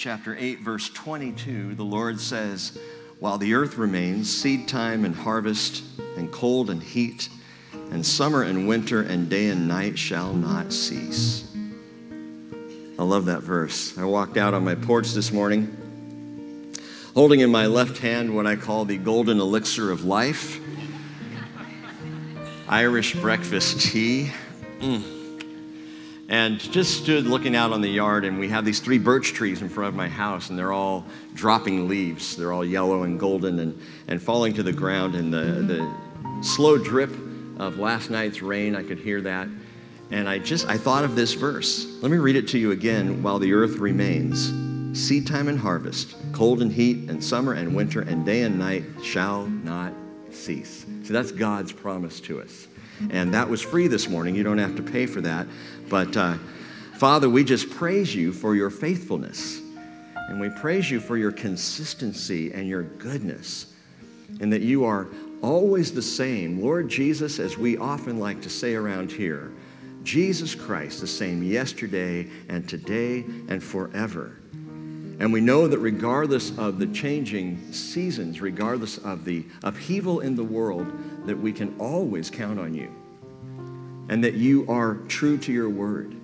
Chapter 8, verse 22, the Lord says, While the earth remains, seed time and harvest, and cold and heat, and summer and winter, and day and night shall not cease. I love that verse. I walked out on my porch this morning, holding in my left hand what I call the golden elixir of life Irish breakfast tea. Mm and just stood looking out on the yard and we have these three birch trees in front of my house and they're all dropping leaves. They're all yellow and golden and, and falling to the ground and the, the slow drip of last night's rain i could hear that. And i just i thought of this verse. Let me read it to you again while the earth remains. Seed time and harvest cold and heat and summer and winter and day and night shall not cease. So that's god's promise to us. And that was free this morning. You don't have to pay for that. But uh, Father, we just praise you for your faithfulness. And we praise you for your consistency and your goodness. And that you are always the same. Lord Jesus, as we often like to say around here, Jesus Christ, the same yesterday and today and forever. And we know that regardless of the changing seasons, regardless of the upheaval in the world, that we can always count on you and that you are true to your word.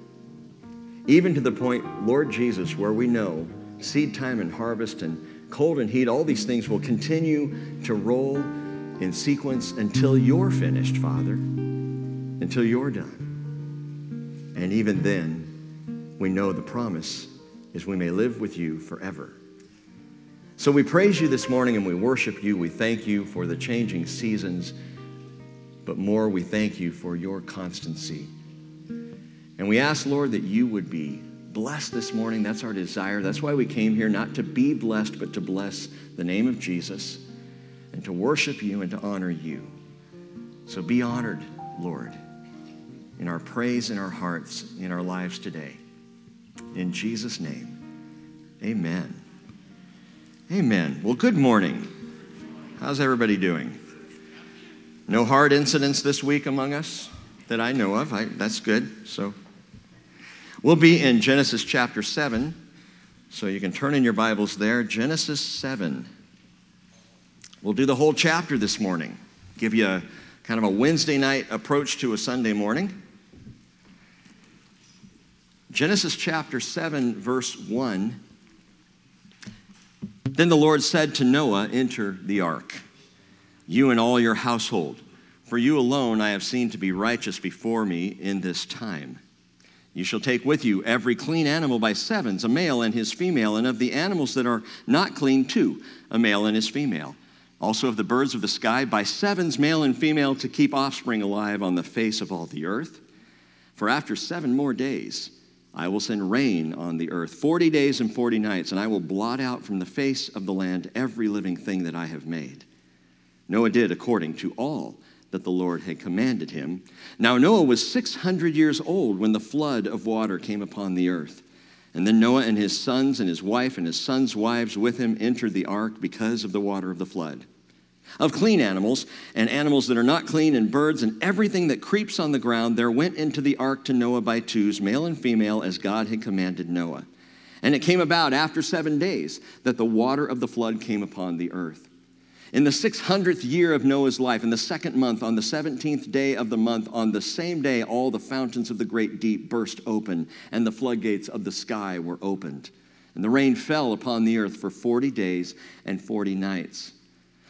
Even to the point, Lord Jesus, where we know seed time and harvest and cold and heat, all these things will continue to roll in sequence until you're finished, Father, until you're done. And even then, we know the promise is we may live with you forever. So we praise you this morning and we worship you. We thank you for the changing seasons, but more, we thank you for your constancy. And we ask, Lord, that you would be blessed this morning. That's our desire. That's why we came here, not to be blessed, but to bless the name of Jesus and to worship you and to honor you. So be honored, Lord, in our praise, in our hearts, in our lives today. In Jesus' name, amen. Amen. Well, good morning. How's everybody doing? No hard incidents this week among us that I know of. I, that's good. So we'll be in Genesis chapter 7. So you can turn in your Bibles there. Genesis 7. We'll do the whole chapter this morning, give you a kind of a Wednesday night approach to a Sunday morning. Genesis chapter 7, verse 1. Then the Lord said to Noah, Enter the ark, you and all your household, for you alone I have seen to be righteous before me in this time. You shall take with you every clean animal by sevens, a male and his female, and of the animals that are not clean, two, a male and his female. Also of the birds of the sky by sevens, male and female, to keep offspring alive on the face of all the earth. For after seven more days, I will send rain on the earth 40 days and 40 nights, and I will blot out from the face of the land every living thing that I have made. Noah did according to all that the Lord had commanded him. Now, Noah was 600 years old when the flood of water came upon the earth. And then Noah and his sons and his wife and his sons' wives with him entered the ark because of the water of the flood of clean animals and animals that are not clean, and birds and everything that creeps on the ground, there went into the ark to Noah by twos, male and female, as God had commanded Noah. And it came about after seven days that the water of the flood came upon the earth. In the 600th year of Noah's life, in the second month, on the 17th day of the month, on the same day, all the fountains of the great deep burst open, and the floodgates of the sky were opened. And the rain fell upon the earth for 40 days and 40 nights.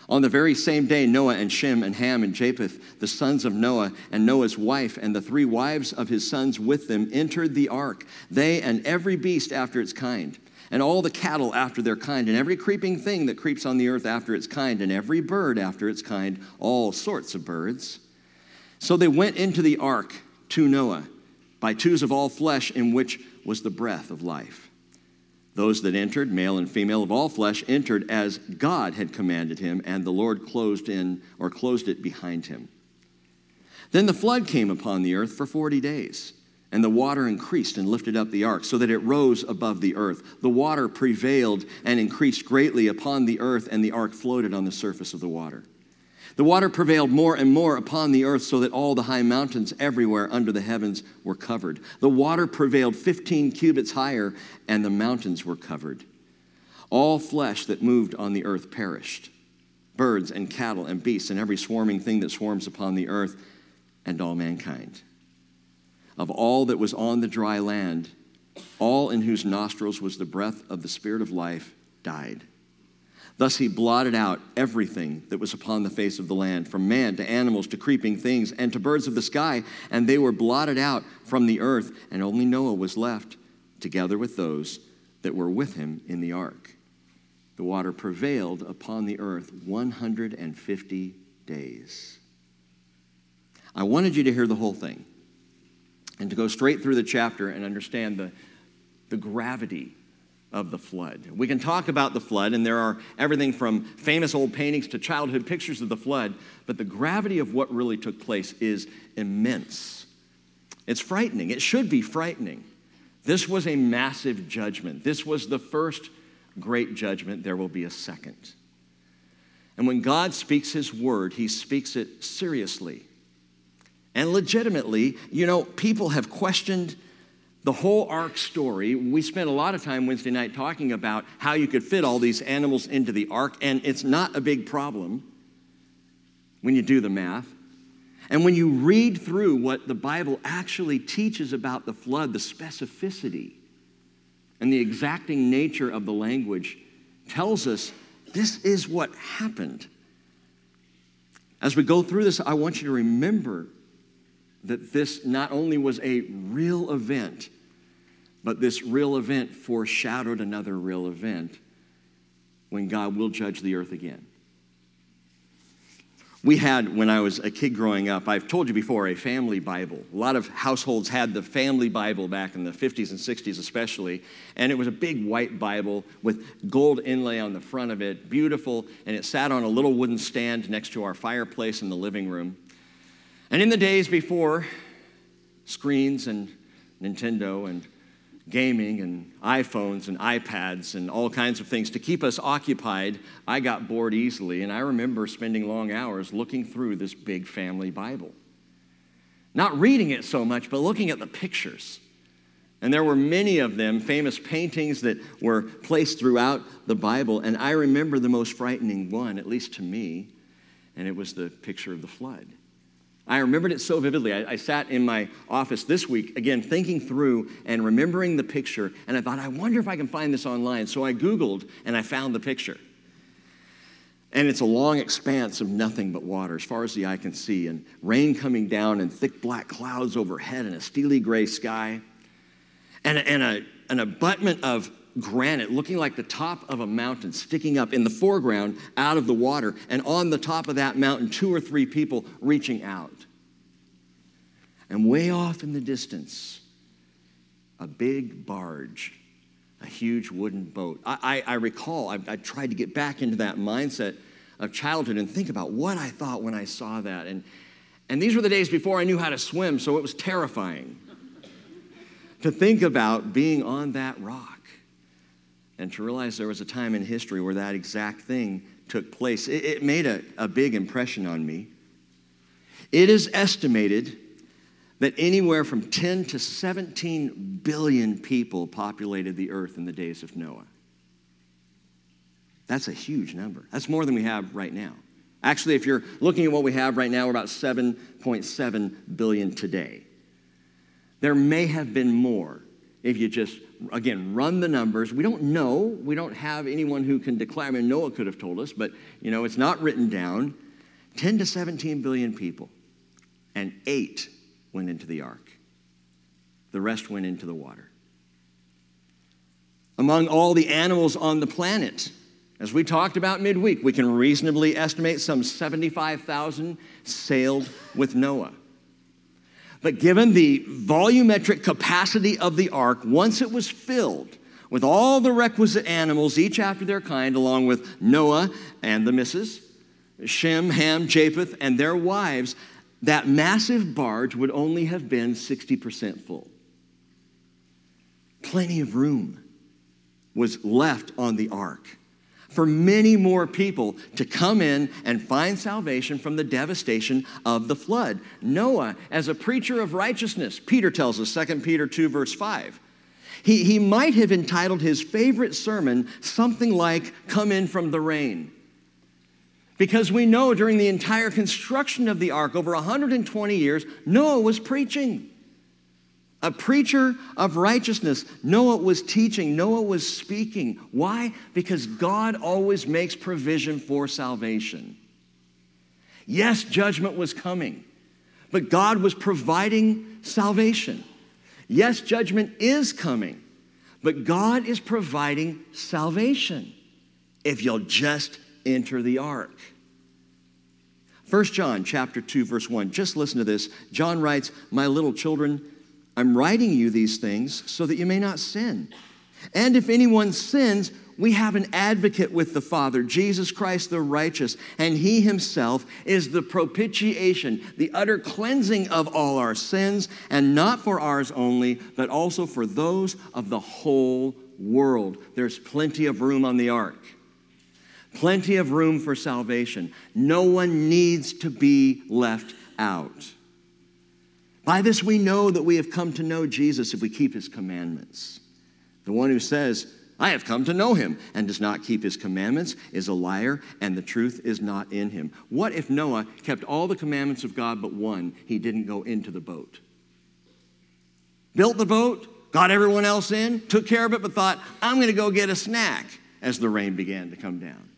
On the very same day, Noah and Shem and Ham and Japheth, the sons of Noah, and Noah's wife, and the three wives of his sons with them, entered the ark, they and every beast after its kind, and all the cattle after their kind, and every creeping thing that creeps on the earth after its kind, and every bird after its kind, all sorts of birds. So they went into the ark to Noah by twos of all flesh, in which was the breath of life. Those that entered, male and female of all flesh, entered as God had commanded him, and the Lord closed in or closed it behind him. Then the flood came upon the earth for 40 days, and the water increased and lifted up the ark so that it rose above the earth. The water prevailed and increased greatly upon the earth, and the ark floated on the surface of the water. The water prevailed more and more upon the earth, so that all the high mountains everywhere under the heavens were covered. The water prevailed 15 cubits higher, and the mountains were covered. All flesh that moved on the earth perished birds and cattle and beasts, and every swarming thing that swarms upon the earth, and all mankind. Of all that was on the dry land, all in whose nostrils was the breath of the Spirit of life died. Thus he blotted out everything that was upon the face of the land, from man to animals to creeping things and to birds of the sky, and they were blotted out from the earth, and only Noah was left, together with those that were with him in the ark. The water prevailed upon the earth 150 days. I wanted you to hear the whole thing and to go straight through the chapter and understand the, the gravity of the flood. We can talk about the flood, and there are everything from famous old paintings to childhood pictures of the flood, but the gravity of what really took place is immense. It's frightening. It should be frightening. This was a massive judgment. This was the first great judgment. There will be a second. And when God speaks his word, he speaks it seriously and legitimately. You know, people have questioned the whole ark story, we spent a lot of time Wednesday night talking about how you could fit all these animals into the ark, and it's not a big problem when you do the math. And when you read through what the Bible actually teaches about the flood, the specificity and the exacting nature of the language tells us this is what happened. As we go through this, I want you to remember that this not only was a real event, but this real event foreshadowed another real event when God will judge the earth again. We had, when I was a kid growing up, I've told you before, a family Bible. A lot of households had the family Bible back in the 50s and 60s, especially. And it was a big white Bible with gold inlay on the front of it, beautiful. And it sat on a little wooden stand next to our fireplace in the living room. And in the days before screens and Nintendo and gaming and iPhones and iPads and all kinds of things to keep us occupied, I got bored easily. And I remember spending long hours looking through this big family Bible. Not reading it so much, but looking at the pictures. And there were many of them, famous paintings that were placed throughout the Bible. And I remember the most frightening one, at least to me, and it was the picture of the flood. I remembered it so vividly. I, I, sat in my office this week, again, thinking through and remembering the picture, and I thought, I wonder if I can find this online. So I Googled and I found the picture. And it's a long expanse of nothing but water, as far as the eye can see, and rain coming down, and thick black clouds overhead, and a steely gray sky, and and a, an abutment of granite looking like the top of a mountain sticking up in the foreground out of the water, and on the top of that mountain, two or three people reaching out. And way off in the distance, a big barge, a huge wooden boat. I, I, I recall, I, I tried to get back into that mindset of childhood and think about what I thought when I saw that. And, and these were the days before I knew how to swim, so it was terrifying to think about being on that rock and to realize there was a time in history where that exact thing took place. It, it made a, a big impression on me. It is estimated that anywhere from 10 to 17 billion people populated the earth in the days of Noah. That's a huge number. That's more than we have right now. Actually, if you're looking at what we have right now, we're about 7.7 billion today. There may have been more if you just, again, run the numbers. We don't know. We don't have anyone who can declare. I mean, Noah could have told us, but, you know, it's not written down. 10 to 17 billion people, and eight went into the ark. The rest went into the water. Among all the animals on the planet, as we talked about midweek, we can reasonably estimate some 75,000 sailed with Noah. But given the volumetric capacity of the ark, once it was filled with all the requisite animals, each after their kind, along with Noah and the missus, Shem, Ham, Japheth, and their wives, that massive barge would only have been 60% full. Plenty of room was left on the ark. For many more people to come in and find salvation from the devastation of the flood. Noah, as a preacher of righteousness, Peter tells us, 2 Peter 2, verse 5. He, he might have entitled his favorite sermon something like, Come in from the rain. Because we know during the entire construction of the ark, over 120 years, Noah was preaching. A preacher of righteousness. Noah was teaching, Noah was speaking. Why? Because God always makes provision for salvation. Yes, judgment was coming, but God was providing salvation. Yes, judgment is coming, but God is providing salvation if you'll just enter the ark. 1 John chapter 2 verse 1. Just listen to this. John writes, "My little children, I'm writing you these things so that you may not sin. And if anyone sins, we have an advocate with the Father, Jesus Christ the righteous, and he himself is the propitiation, the utter cleansing of all our sins, and not for ours only, but also for those of the whole world. There's plenty of room on the ark. Plenty of room for salvation. No one needs to be left out. By this we know that we have come to know Jesus if we keep his commandments. The one who says, I have come to know him, and does not keep his commandments is a liar, and the truth is not in him. What if Noah kept all the commandments of God but one? He didn't go into the boat. Built the boat, got everyone else in, took care of it, but thought, I'm going to go get a snack as the rain began to come down.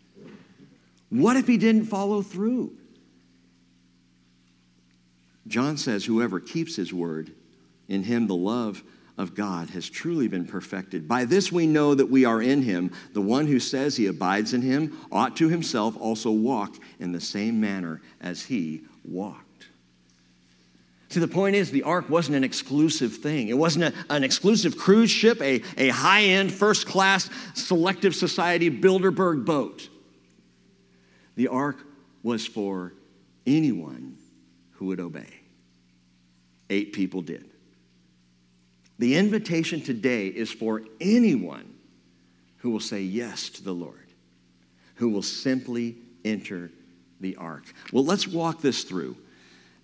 What if he didn't follow through? John says, Whoever keeps his word, in him the love of God has truly been perfected. By this we know that we are in him. The one who says he abides in him ought to himself also walk in the same manner as he walked. See, the point is, the ark wasn't an exclusive thing. It wasn't a, an exclusive cruise ship, a, a high end, first class, selective society Bilderberg boat. The ark was for anyone who would obey. Eight people did. The invitation today is for anyone who will say yes to the Lord, who will simply enter the ark. Well, let's walk this through.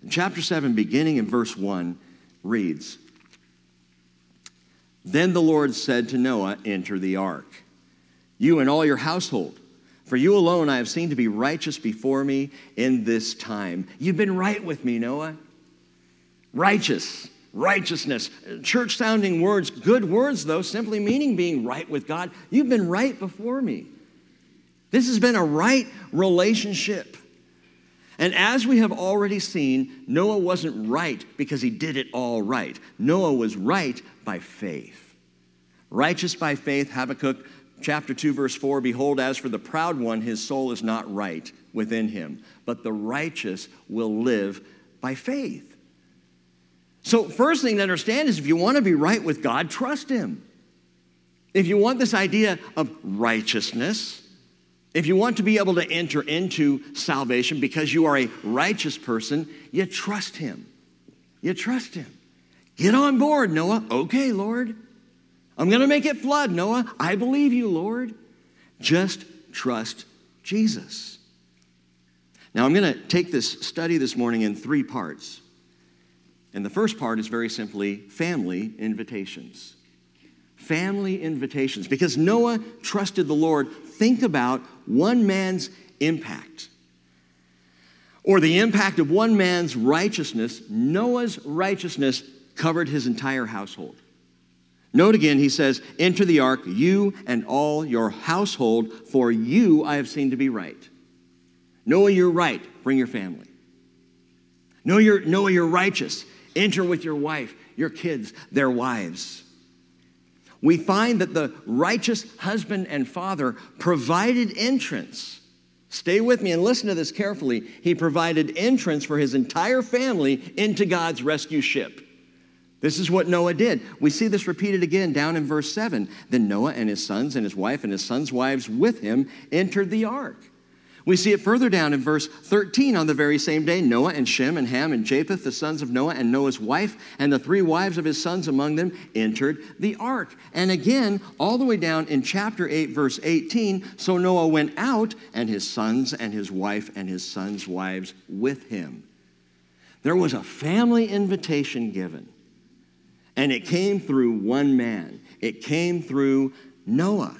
In chapter 7, beginning in verse 1, reads Then the Lord said to Noah, Enter the ark, you and all your household. For you alone I have seen to be righteous before me in this time. You've been right with me, Noah. Righteous righteousness. Church sounding words, good words though, simply meaning being right with God. You've been right before me. This has been a right relationship. And as we have already seen, Noah wasn't right because he did it all right. Noah was right by faith. Righteous by faith, Habakkuk chapter 2, verse 4 Behold, as for the proud one, his soul is not right within him, but the righteous will live by faith. So, first thing to understand is if you want to be right with God, trust Him. If you want this idea of righteousness, if you want to be able to enter into salvation because you are a righteous person, you trust Him. You trust Him. Get on board, Noah. Okay, Lord. I'm going to make it flood, Noah. I believe you, Lord. Just trust Jesus. Now, I'm going to take this study this morning in three parts. And the first part is very simply family invitations. Family invitations. Because Noah trusted the Lord, think about one man's impact. Or the impact of one man's righteousness. Noah's righteousness covered his entire household. Note again, he says, Enter the ark, you and all your household, for you I have seen to be right. Noah, you're right. Bring your family. Noah, you're, Noah, you're righteous. Enter with your wife, your kids, their wives. We find that the righteous husband and father provided entrance. Stay with me and listen to this carefully. He provided entrance for his entire family into God's rescue ship. This is what Noah did. We see this repeated again down in verse 7. Then Noah and his sons and his wife and his sons' wives with him entered the ark. We see it further down in verse 13. On the very same day, Noah and Shem and Ham and Japheth, the sons of Noah, and Noah's wife, and the three wives of his sons among them, entered the ark. And again, all the way down in chapter 8, verse 18, so Noah went out, and his sons and his wife and his sons' wives with him. There was a family invitation given, and it came through one man. It came through Noah.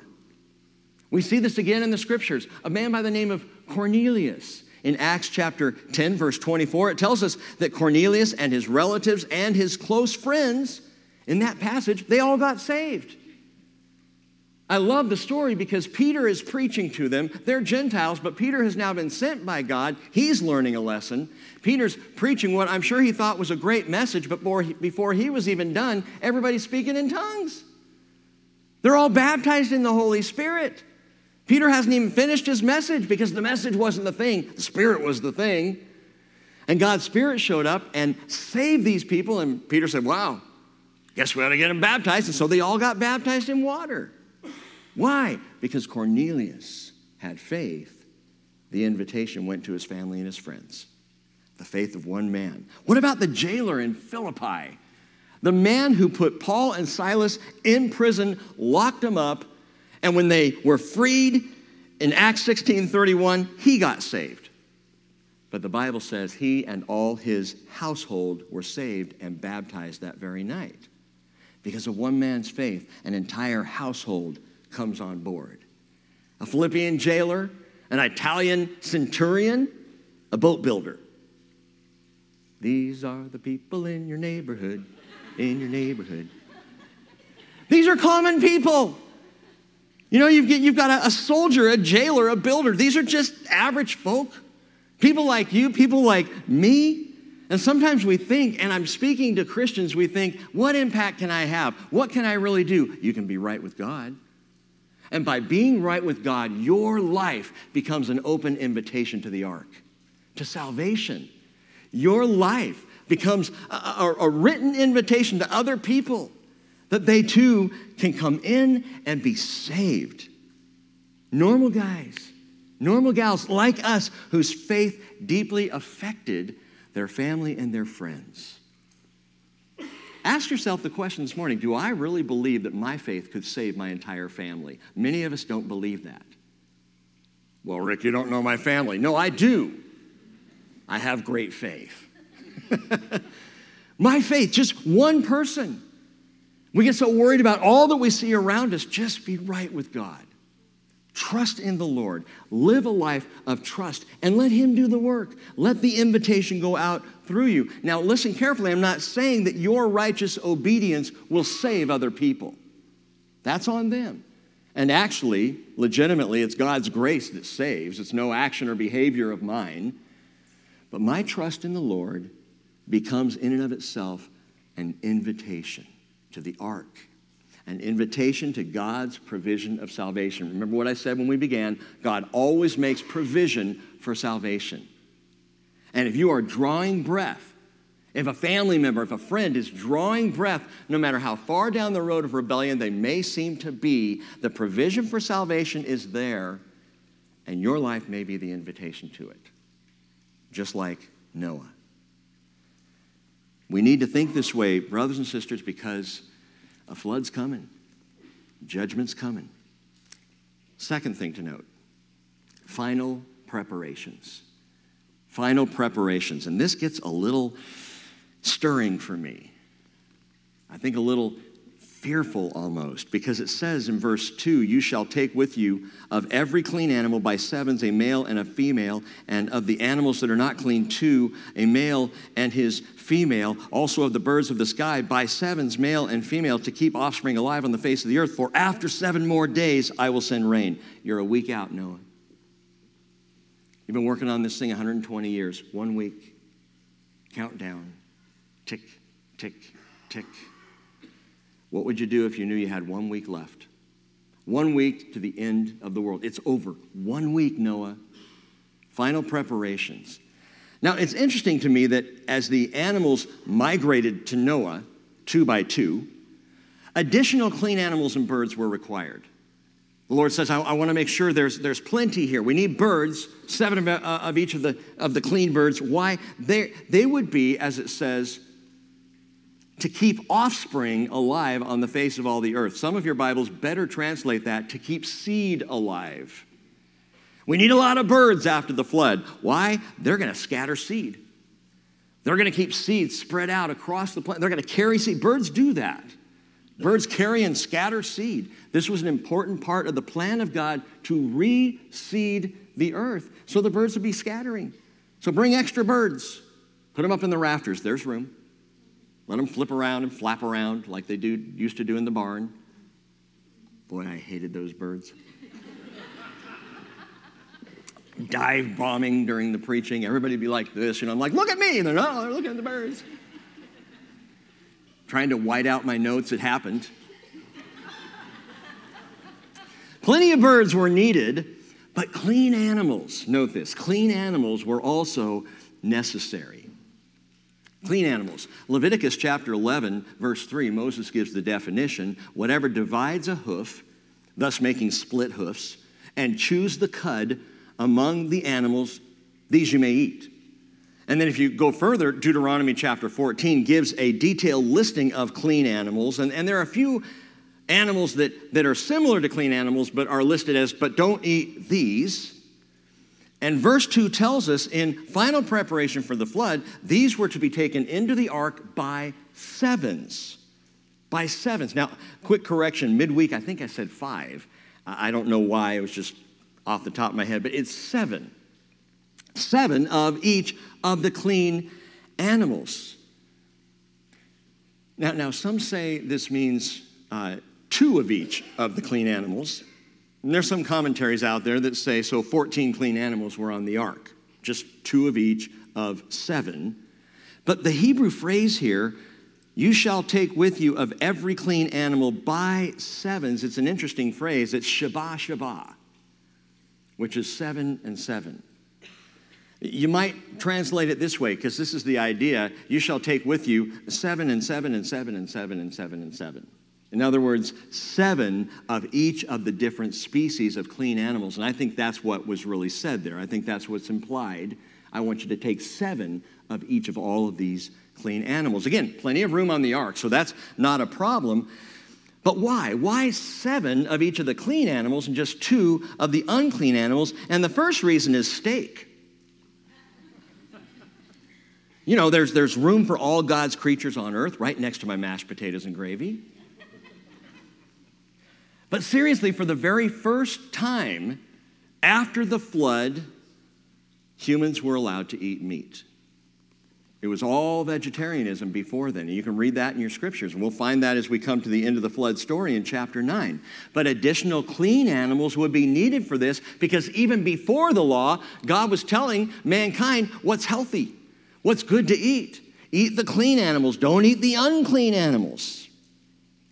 We see this again in the scriptures. A man by the name of Cornelius. In Acts chapter 10, verse 24, it tells us that Cornelius and his relatives and his close friends, in that passage, they all got saved. I love the story because Peter is preaching to them. They're Gentiles, but Peter has now been sent by God. He's learning a lesson. Peter's preaching what I'm sure he thought was a great message, but before he was even done, everybody's speaking in tongues. They're all baptized in the Holy Spirit. Peter hasn't even finished his message because the message wasn't the thing, the Spirit was the thing. And God's Spirit showed up and saved these people. And Peter said, Wow, guess we ought to get them baptized. And so they all got baptized in water. Why? Because Cornelius had faith. The invitation went to his family and his friends. The faith of one man. What about the jailer in Philippi? The man who put Paul and Silas in prison, locked them up, and when they were freed in Acts 16:31, he got saved. But the Bible says he and all his household were saved and baptized that very night. Because of one man's faith, an entire household comes on board. A Philippian jailer, an Italian centurion, a boat builder. These are the people in your neighborhood, in your neighborhood. These are common people. You know, you've, you've got a, a soldier, a jailer, a builder. These are just average folk. People like you, people like me. And sometimes we think, and I'm speaking to Christians, we think, what impact can I have? What can I really do? You can be right with God. And by being right with God, your life becomes an open invitation to the ark, to salvation. Your life becomes a, a, a written invitation to other people that they too can come in and be saved. Normal guys, normal gals like us whose faith deeply affected their family and their friends. Ask yourself the question this morning Do I really believe that my faith could save my entire family? Many of us don't believe that. Well, Rick, you don't know my family. No, I do. I have great faith. my faith, just one person we get so worried about all that we see around us. Just be right with God. Trust in the Lord. Live a life of trust and let Him do the work. Let the invitation go out through you. Now, listen carefully. I'm not saying that your righteous obedience will save other people, that's on them. And actually, legitimately, it's God's grace that saves, it's no action or behavior of mine. But my trust in the Lord becomes, in and of itself, an invitation to the ark, an invitation to God's provision of salvation. Remember what I said when we began? God always makes provision for salvation. And if you are drawing breath, if a family member, if a friend is drawing breath, no matter how far down the road of rebellion they may seem to be, the provision for salvation is there, and your life may be the invitation to it, just like Noah. We need to think this way, brothers and sisters, because a flood's coming, judgment's coming. Second thing to note final preparations. Final preparations. And this gets a little stirring for me. I think a little fearful almost, because it says in verse 2 You shall take with you of every clean animal by sevens a male and a female, and of the animals that are not clean, two, a male and his female, also of the birds of the sky by sevens, male and female, to keep offspring alive on the face of the earth. For after seven more days I will send rain. You're a week out, Noah. You've been working on this thing 120 years, one week. Countdown. Tick, tick, tick. What would you do if you knew you had one week left? One week to the end of the world. It's over. One week, Noah. Final preparations. Now, it's interesting to me that as the animals migrated to Noah, two by two, additional clean animals and birds were required. The Lord says, I, I want to make sure there's, there's plenty here. We need birds, seven of, uh, of each of the, of the clean birds. Why? They, they would be, as it says, to keep offspring alive on the face of all the earth. Some of your Bibles better translate that to keep seed alive. We need a lot of birds after the flood. Why? They're going to scatter seed. They're going to keep seed spread out across the planet. They're going to carry seed. Birds do that. Birds carry and scatter seed. This was an important part of the plan of God to reseed the earth so the birds would be scattering. So bring extra birds, put them up in the rafters. There's room. Let them flip around and flap around like they do, used to do in the barn. Boy, I hated those birds. Dive bombing during the preaching. Everybody'd be like this, know. I'm like, look at me. And they're, no, they're looking at the birds. Trying to white out my notes, it happened. Plenty of birds were needed, but clean animals, note this, clean animals were also necessary. Clean animals. Leviticus chapter 11, verse 3, Moses gives the definition whatever divides a hoof, thus making split hoofs, and chews the cud among the animals, these you may eat. And then if you go further, Deuteronomy chapter 14 gives a detailed listing of clean animals, and, and there are a few animals that, that are similar to clean animals but are listed as, but don't eat these. And verse 2 tells us in final preparation for the flood, these were to be taken into the ark by sevens. By sevens. Now, quick correction midweek, I think I said five. I don't know why, it was just off the top of my head, but it's seven. Seven of each of the clean animals. Now, now some say this means uh, two of each of the clean animals. And there's some commentaries out there that say so 14 clean animals were on the ark, just two of each of seven. But the Hebrew phrase here, you shall take with you of every clean animal by sevens, it's an interesting phrase. It's Shabbat Shabbat, which is seven and seven. You might translate it this way, because this is the idea you shall take with you seven and seven and seven and seven and seven and seven. In other words, seven of each of the different species of clean animals. And I think that's what was really said there. I think that's what's implied. I want you to take seven of each of all of these clean animals. Again, plenty of room on the ark, so that's not a problem. But why? Why seven of each of the clean animals and just two of the unclean animals? And the first reason is steak. You know, there's, there's room for all God's creatures on earth right next to my mashed potatoes and gravy. But seriously, for the very first time after the flood, humans were allowed to eat meat. It was all vegetarianism before then. You can read that in your scriptures. And we'll find that as we come to the end of the flood story in chapter 9. But additional clean animals would be needed for this because even before the law, God was telling mankind what's healthy, what's good to eat. Eat the clean animals, don't eat the unclean animals.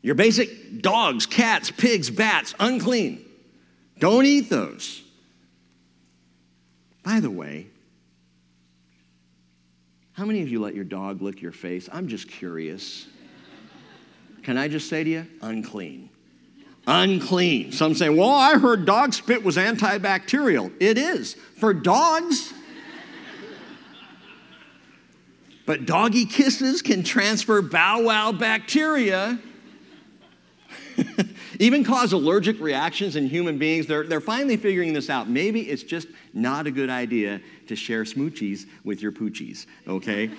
Your basic dogs, cats, pigs, bats, unclean. Don't eat those. By the way, how many of you let your dog lick your face? I'm just curious. Can I just say to you, unclean? Unclean. Some say, well, I heard dog spit was antibacterial. It is for dogs. but doggy kisses can transfer bow wow bacteria even cause allergic reactions in human beings. They're, they're finally figuring this out. Maybe it's just not a good idea to share smoochies with your poochies, okay?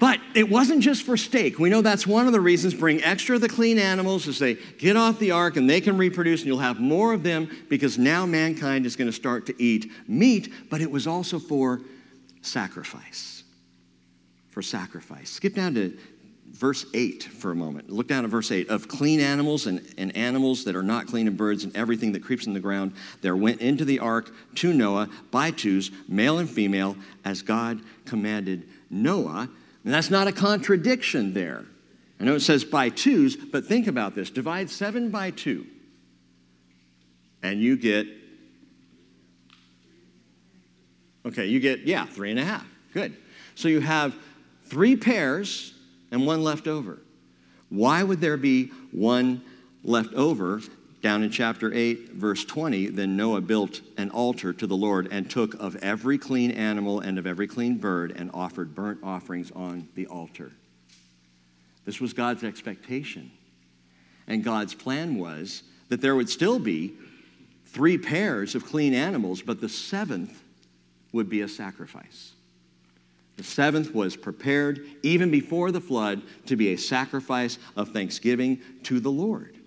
But it wasn't just for steak. We know that's one of the reasons. Bring extra of the clean animals as they get off the ark and they can reproduce, and you'll have more of them because now mankind is going to start to eat meat, but it was also for sacrifice. For sacrifice. Skip down to verse 8 for a moment. Look down at verse 8. Of clean animals and, and animals that are not clean, and birds and everything that creeps in the ground, there went into the ark to Noah by twos, male and female, as God commanded Noah. And that's not a contradiction there. I know it says by twos, but think about this. Divide seven by two, and you get, okay, you get, yeah, three and a half. Good. So you have three pairs and one left over. Why would there be one left over? Down in chapter 8, verse 20, then Noah built an altar to the Lord and took of every clean animal and of every clean bird and offered burnt offerings on the altar. This was God's expectation. And God's plan was that there would still be three pairs of clean animals, but the seventh would be a sacrifice. The seventh was prepared even before the flood to be a sacrifice of thanksgiving to the Lord.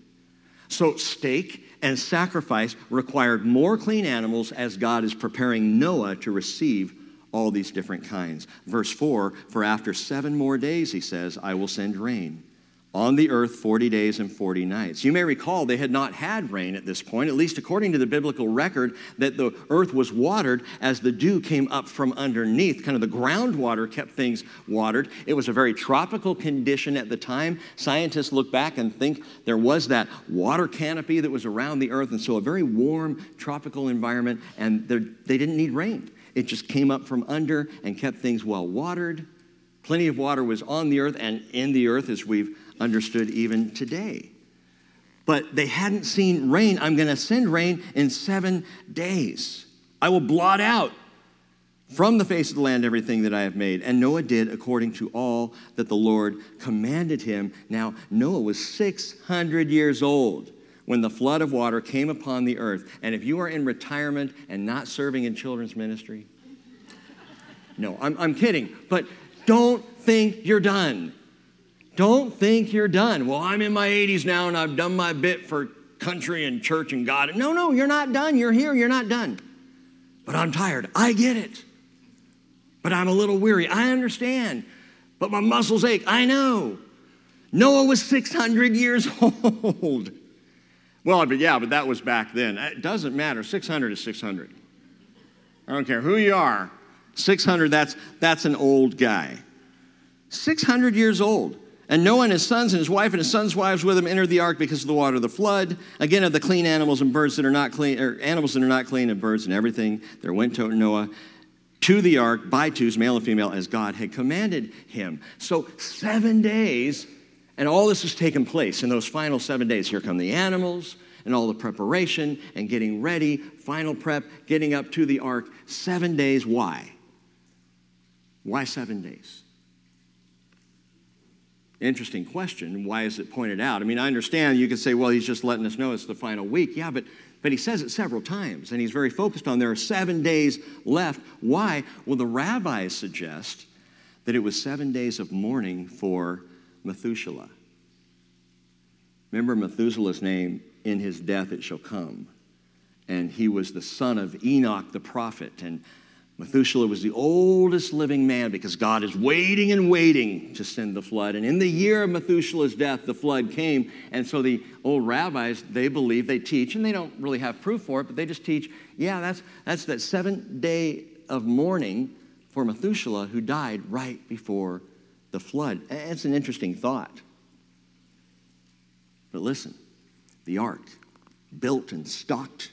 So, steak and sacrifice required more clean animals as God is preparing Noah to receive all these different kinds. Verse 4 For after seven more days, he says, I will send rain on the earth 40 days and 40 nights. You may recall they had not had rain at this point, at least according to the biblical record, that the earth was watered as the dew came up from underneath. Kind of the groundwater kept things watered. It was a very tropical condition at the time. Scientists look back and think there was that water canopy that was around the earth, and so a very warm tropical environment, and they didn't need rain. It just came up from under and kept things well watered. Plenty of water was on the earth and in the earth, as we've understood even today. But they hadn't seen rain. I'm going to send rain in seven days. I will blot out from the face of the land everything that I have made. And Noah did according to all that the Lord commanded him. Now, Noah was 600 years old when the flood of water came upon the earth. And if you are in retirement and not serving in children's ministry, no, I'm, I'm kidding. But don't think you're done. Don't think you're done. Well, I'm in my 80s now and I've done my bit for country and church and God. No, no, you're not done. You're here, you're not done. But I'm tired. I get it. But I'm a little weary. I understand. But my muscles ache. I know. Noah was 600 years old. Well, but yeah, but that was back then. It doesn't matter. 600 is 600. I don't care who you are. 600, that's, that's an old guy. 600 years old. And Noah and his sons and his wife and his sons' wives with him entered the ark because of the water of the flood. Again, of the clean animals and birds that are not clean, or animals that are not clean, and birds and everything, there went to Noah to the ark by twos, male and female, as God had commanded him. So seven days, and all this has taken place in those final seven days. Here come the animals and all the preparation and getting ready, final prep, getting up to the ark. Seven days. Why? Why seven days? Interesting question. Why is it pointed out? I mean, I understand you could say, well, he's just letting us know it's the final week. Yeah, but, but he says it several times, and he's very focused on there are seven days left. Why? Well, the rabbis suggest that it was seven days of mourning for Methuselah. Remember Methuselah's name, in his death it shall come. And he was the son of Enoch the prophet. And Methuselah was the oldest living man because God is waiting and waiting to send the flood. And in the year of Methuselah's death, the flood came. And so the old rabbis, they believe, they teach, and they don't really have proof for it, but they just teach, yeah, that's, that's that seventh day of mourning for Methuselah who died right before the flood. It's an interesting thought. But listen, the ark, built and stocked,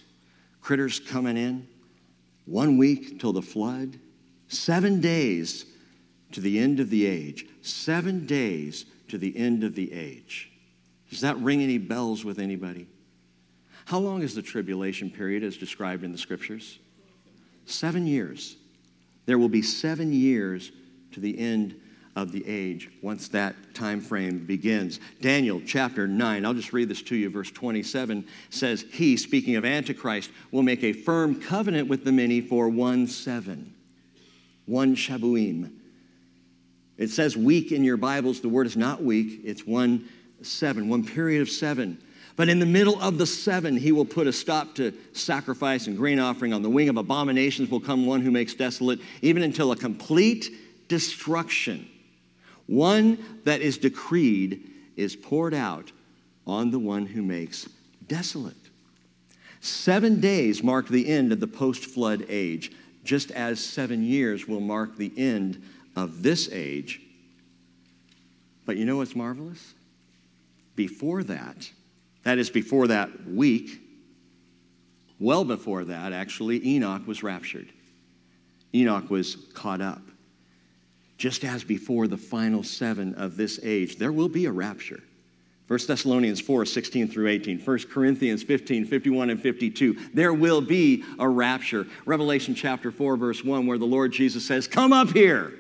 critters coming in one week till the flood, seven days to the end of the age. Seven days to the end of the age. Does that ring any bells with anybody? How long is the tribulation period as described in the scriptures? Seven years. There will be seven years to the end of the age once that time frame begins. Daniel chapter 9, I'll just read this to you. Verse 27 says, He, speaking of Antichrist, will make a firm covenant with the many for one seven, one Shabuim. It says week in your Bibles. The word is not week, it's one seven, one period of seven. But in the middle of the seven, he will put a stop to sacrifice and grain offering. On the wing of abominations will come one who makes desolate, even until a complete destruction one that is decreed is poured out on the one who makes desolate. Seven days mark the end of the post flood age, just as seven years will mark the end of this age. But you know what's marvelous? Before that, that is before that week, well before that, actually, Enoch was raptured. Enoch was caught up just as before the final seven of this age, there will be a rapture. 1 Thessalonians 4, 16 through 18. 1 Corinthians 15, 51 and 52. There will be a rapture. Revelation chapter 4, verse 1, where the Lord Jesus says, Come up here.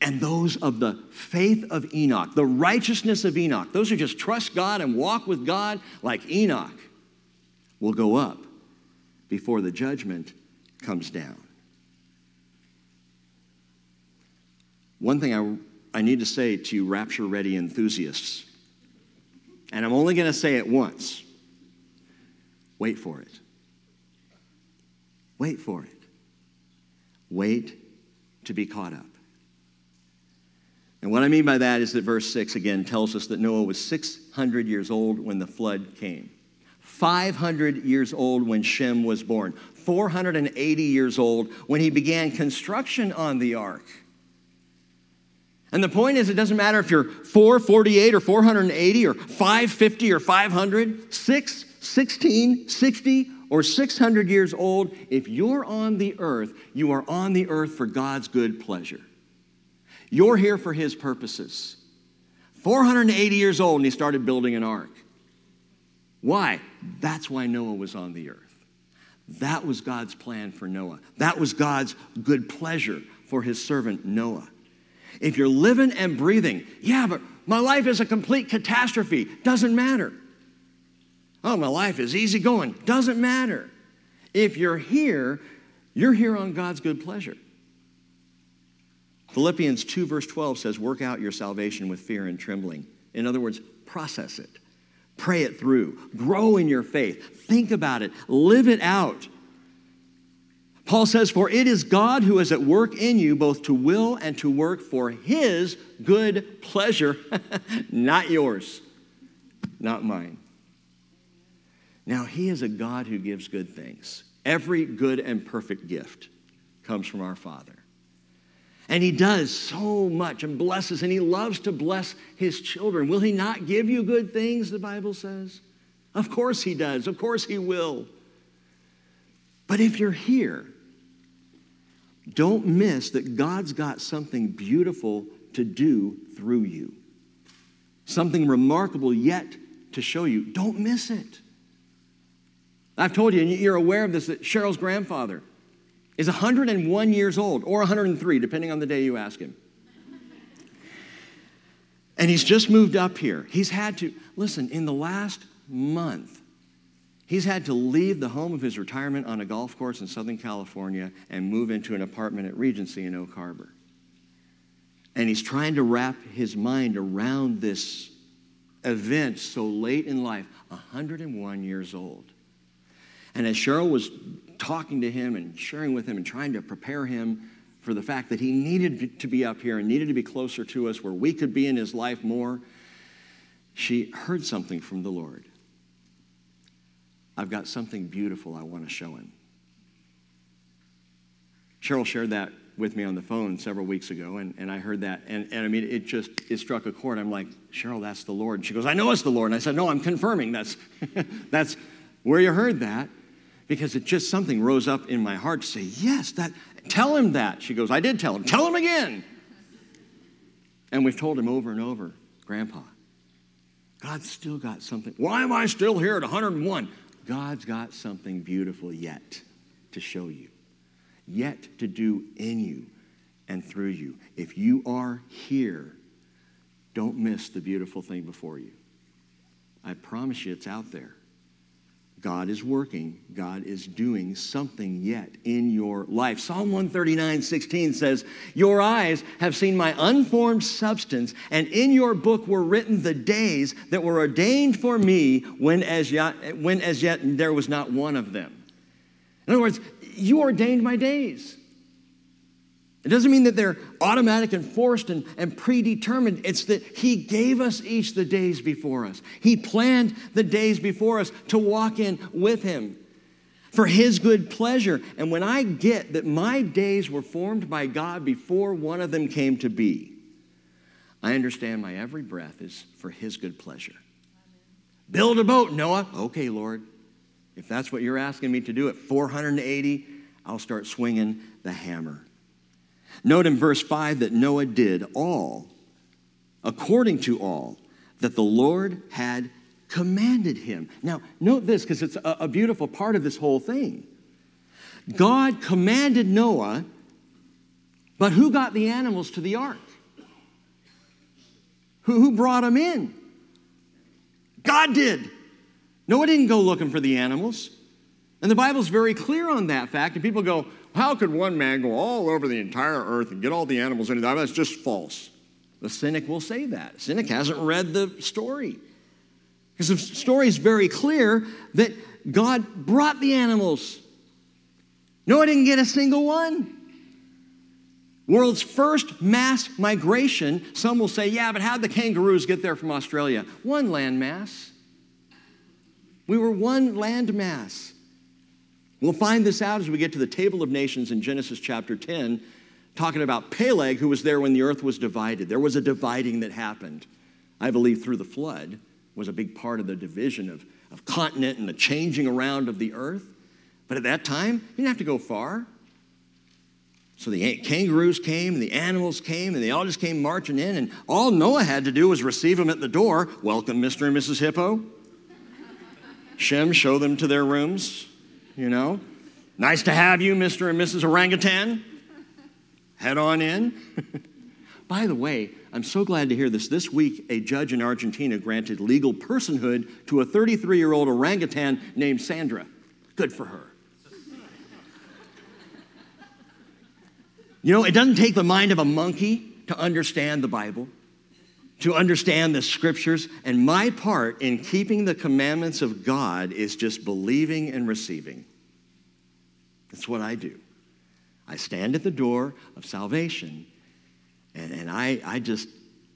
And those of the faith of Enoch, the righteousness of Enoch, those who just trust God and walk with God like Enoch, will go up before the judgment comes down. One thing I, I need to say to rapture ready enthusiasts, and I'm only going to say it once wait for it. Wait for it. Wait to be caught up. And what I mean by that is that verse 6 again tells us that Noah was 600 years old when the flood came, 500 years old when Shem was born, 480 years old when he began construction on the ark. And the point is, it doesn't matter if you're 448 or 480 or 550 or 500, 6, 16, 60, or 600 years old. If you're on the earth, you are on the earth for God's good pleasure. You're here for His purposes. 480 years old, and he started building an ark. Why? That's why Noah was on the earth. That was God's plan for Noah. That was God's good pleasure for his servant Noah. If you're living and breathing, yeah, but my life is a complete catastrophe. Doesn't matter. Oh, my life is easy going. Doesn't matter. If you're here, you're here on God's good pleasure. Philippians 2, verse 12 says, Work out your salvation with fear and trembling. In other words, process it, pray it through, grow in your faith, think about it, live it out. Paul says, For it is God who is at work in you both to will and to work for his good pleasure, not yours, not mine. Now, he is a God who gives good things. Every good and perfect gift comes from our Father. And he does so much and blesses, and he loves to bless his children. Will he not give you good things, the Bible says? Of course he does. Of course he will. But if you're here don't miss that God's got something beautiful to do through you, something remarkable yet to show you. Don't miss it. I've told you, and you're aware of this, that Cheryl's grandfather is 101 years old, or 103, depending on the day you ask him. And he's just moved up here. He's had to, listen, in the last month, He's had to leave the home of his retirement on a golf course in Southern California and move into an apartment at Regency in Oak Harbor. And he's trying to wrap his mind around this event so late in life, 101 years old. And as Cheryl was talking to him and sharing with him and trying to prepare him for the fact that he needed to be up here and needed to be closer to us where we could be in his life more, she heard something from the Lord. I've got something beautiful I want to show him. Cheryl shared that with me on the phone several weeks ago, and, and I heard that, and, and I mean, it just, it struck a chord. I'm like, Cheryl, that's the Lord. And she goes, I know it's the Lord. And I said, no, I'm confirming that's, that's where you heard that, because it just, something rose up in my heart to say, yes, that, tell him that. She goes, I did tell him. Tell him again. And we've told him over and over, Grandpa, God's still got something. Why am I still here at 101? God's got something beautiful yet to show you, yet to do in you and through you. If you are here, don't miss the beautiful thing before you. I promise you it's out there. God is working, God is doing something yet in your life. Psalm 139 16 says, Your eyes have seen my unformed substance, and in your book were written the days that were ordained for me when as yet, when as yet there was not one of them. In other words, you ordained my days. It doesn't mean that they're automatic and forced and, and predetermined. It's that He gave us each the days before us. He planned the days before us to walk in with Him for His good pleasure. And when I get that my days were formed by God before one of them came to be, I understand my every breath is for His good pleasure. Build a boat, Noah. Okay, Lord. If that's what you're asking me to do at 480, I'll start swinging the hammer. Note in verse 5 that Noah did all, according to all, that the Lord had commanded him. Now, note this because it's a, a, beautiful part of this whole thing. God commanded Noah, but who got the animals to the ark? Who, who brought them in? God did. Noah didn't go looking for the animals. And the Bible's very clear on that fact. And people go, how could one man go all over the entire earth and get all the animals into that? That's just false. The cynic will say that. The cynic hasn't read the story. Because the story is very clear that God brought the animals. Noah didn't get a single one. World's first mass migration. Some will say, yeah, but how'd the kangaroos get there from Australia? One land mass. We were one land mass. We'll find this out as we get to the Table of Nations in Genesis chapter 10, talking about Peleg, who was there when the earth was divided. There was a dividing that happened, I believe, through the flood was a big part of the division of, of continent and the changing around of the earth. But at that time, you didn't have to go far. So the kangaroos came and the animals came and they all just came marching in. And all Noah had to do was receive them at the door. Welcome, Mr. and Mrs. Hippo. Shem, show them to their rooms, you know. Nice to have you, Mr. and Mrs. Orangutan. Head on in. By the way, I'm so glad to hear this. This week, a judge in Argentina granted legal personhood to a 33 year old orangutan named Sandra. Good for her. You know, it doesn't take the mind of a monkey to understand the Bible, to understand the scriptures. And my part in keeping the commandments of God is just believing and receiving. That's what I do. I stand at the door of salvation and, and I, I just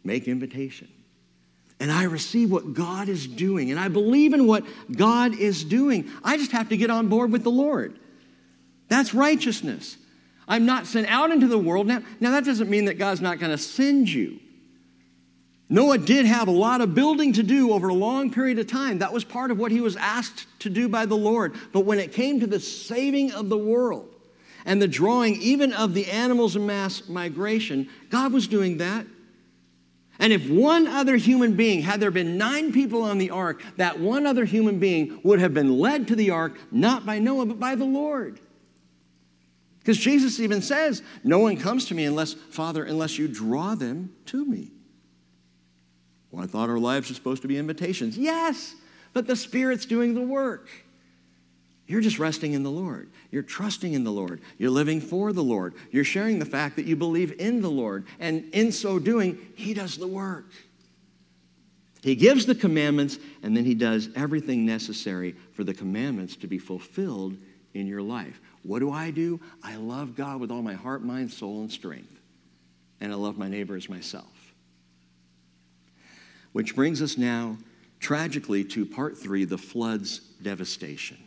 make invitation. And I receive what God is doing. And I believe in what God is doing. I just have to get on board with the Lord. That's righteousness. I'm not sent out into the world. Now, now that doesn't mean that God's not going to send you. Noah did have a lot of building to do over a long period of time. That was part of what he was asked to do by the Lord. But when it came to the saving of the world, and the drawing even of the animals in mass migration, God was doing that. And if one other human being, had there been nine people on the ark, that one other human being would have been led to the ark, not by Noah, but by the Lord. Because Jesus even says, No one comes to me unless, Father, unless you draw them to me. Well, I thought our lives are supposed to be invitations. Yes, but the Spirit's doing the work. You're just resting in the Lord. You're trusting in the Lord. You're living for the Lord. You're sharing the fact that you believe in the Lord. And in so doing, He does the work. He gives the commandments, and then He does everything necessary for the commandments to be fulfilled in your life. What do I do? I love God with all my heart, mind, soul, and strength. And I love my neighbor as myself. Which brings us now, tragically, to part three the flood's devastation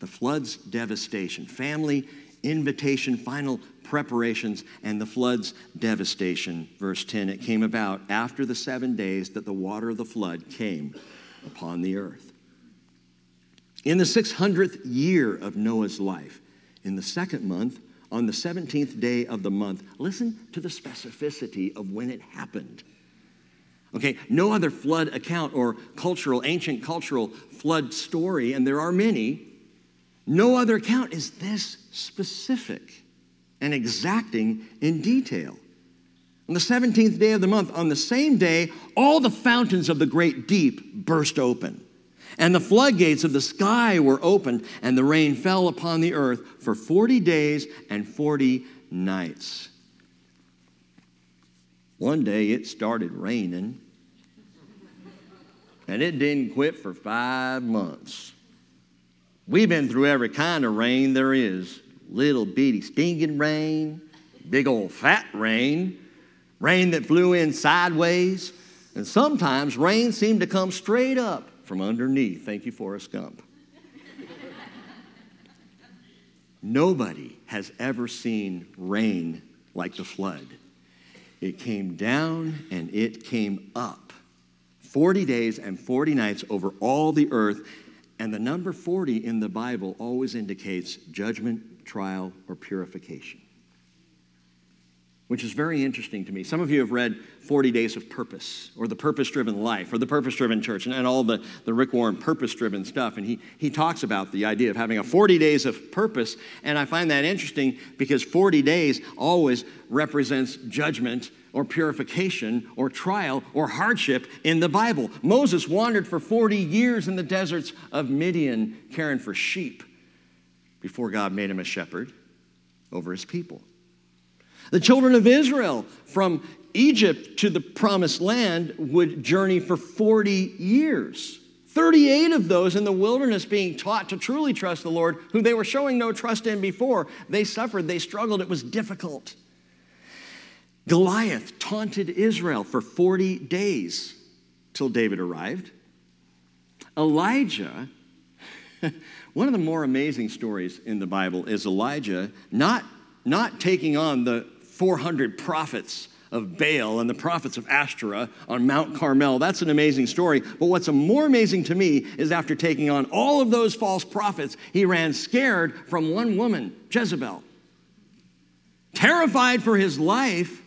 the flood's devastation, family invitation, final preparations, and the flood's devastation. Verse 10 it came about after the seven days that the water of the flood came upon the earth. In the 600th year of Noah's life, in the second month, on the 17th day of the month, listen to the specificity of when it happened. Okay, no other flood account or cultural, ancient cultural flood story, and there are many, no other account is this specific and exacting in detail. On the 17th day of the month, on the same day, all the fountains of the great deep burst open, and the floodgates of the sky were opened, and the rain fell upon the earth for 40 days and 40 nights. One day it started raining, and it didn't quit for five months. We've been through every kind of rain there is little bitty stinging rain, big old fat rain, rain that flew in sideways, and sometimes rain seemed to come straight up from underneath. Thank you, Forrest Gump. Nobody has ever seen rain like the flood. It came down and it came up. 40 days and 40 nights over all the earth, and the number 40 in the Bible always indicates judgment, trial, or purification. Which is very interesting to me. Some of you have read 40 Days of Purpose or The Purpose Driven Life or The Purpose Driven Church and, and all the, the Rick Warren purpose driven stuff. And he, he talks about the idea of having a 40 days of purpose. And I find that interesting because 40 days always represents judgment or purification or trial or hardship in the Bible. Moses wandered for 40 years in the deserts of Midian caring for sheep before God made him a shepherd over his people. The children of Israel from Egypt to the promised land would journey for 40 years. 38 of those in the wilderness being taught to truly trust the Lord, who they were showing no trust in before. They suffered, they struggled, it was difficult. Goliath taunted Israel for 40 days till David arrived. Elijah, one of the more amazing stories in the Bible is Elijah not, not taking on the 400 prophets of Baal and the prophets of Ashtoreth on Mount Carmel. That's an amazing story. But what's more amazing to me is after taking on all of those false prophets, he ran scared from one woman, Jezebel. Terrified for his life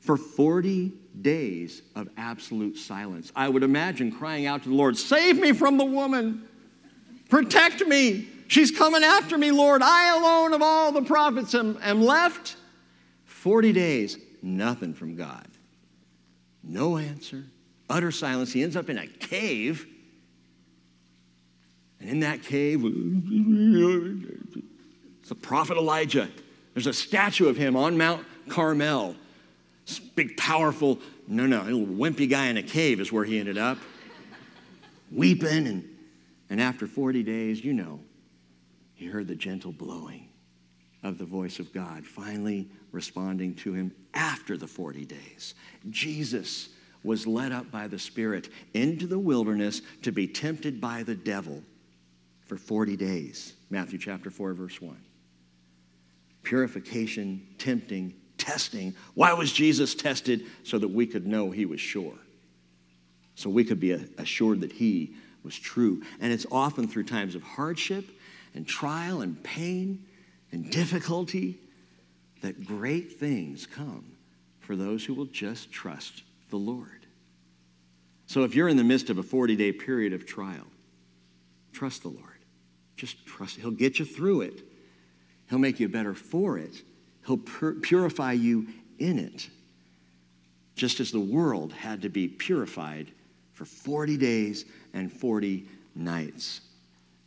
for 40 days of absolute silence. I would imagine crying out to the Lord, Save me from the woman, protect me. She's coming after me, Lord. I alone of all the prophets am, am left. 40 days, nothing from God. No answer, utter silence. He ends up in a cave. And in that cave, it's the prophet Elijah. There's a statue of him on Mount Carmel. This big, powerful, no, no, a little wimpy guy in a cave is where he ended up. Weeping. And, and after 40 days, you know, he heard the gentle blowing of the voice of God, finally responding to him after the 40 days. Jesus was led up by the Spirit into the wilderness to be tempted by the devil for 40 days. Matthew chapter 4, verse 1. Purification, tempting, testing. Why was Jesus tested? So that we could know he was sure. So we could be assured that he was true. And it's often through times of hardship and trial and pain and difficulty that great things come for those who will just trust the Lord. So if you're in the midst of a 40 day period of trial, trust the Lord. Just trust. He'll get you through it, He'll make you better for it, He'll pur- purify you in it. Just as the world had to be purified for 40 days and 40 nights.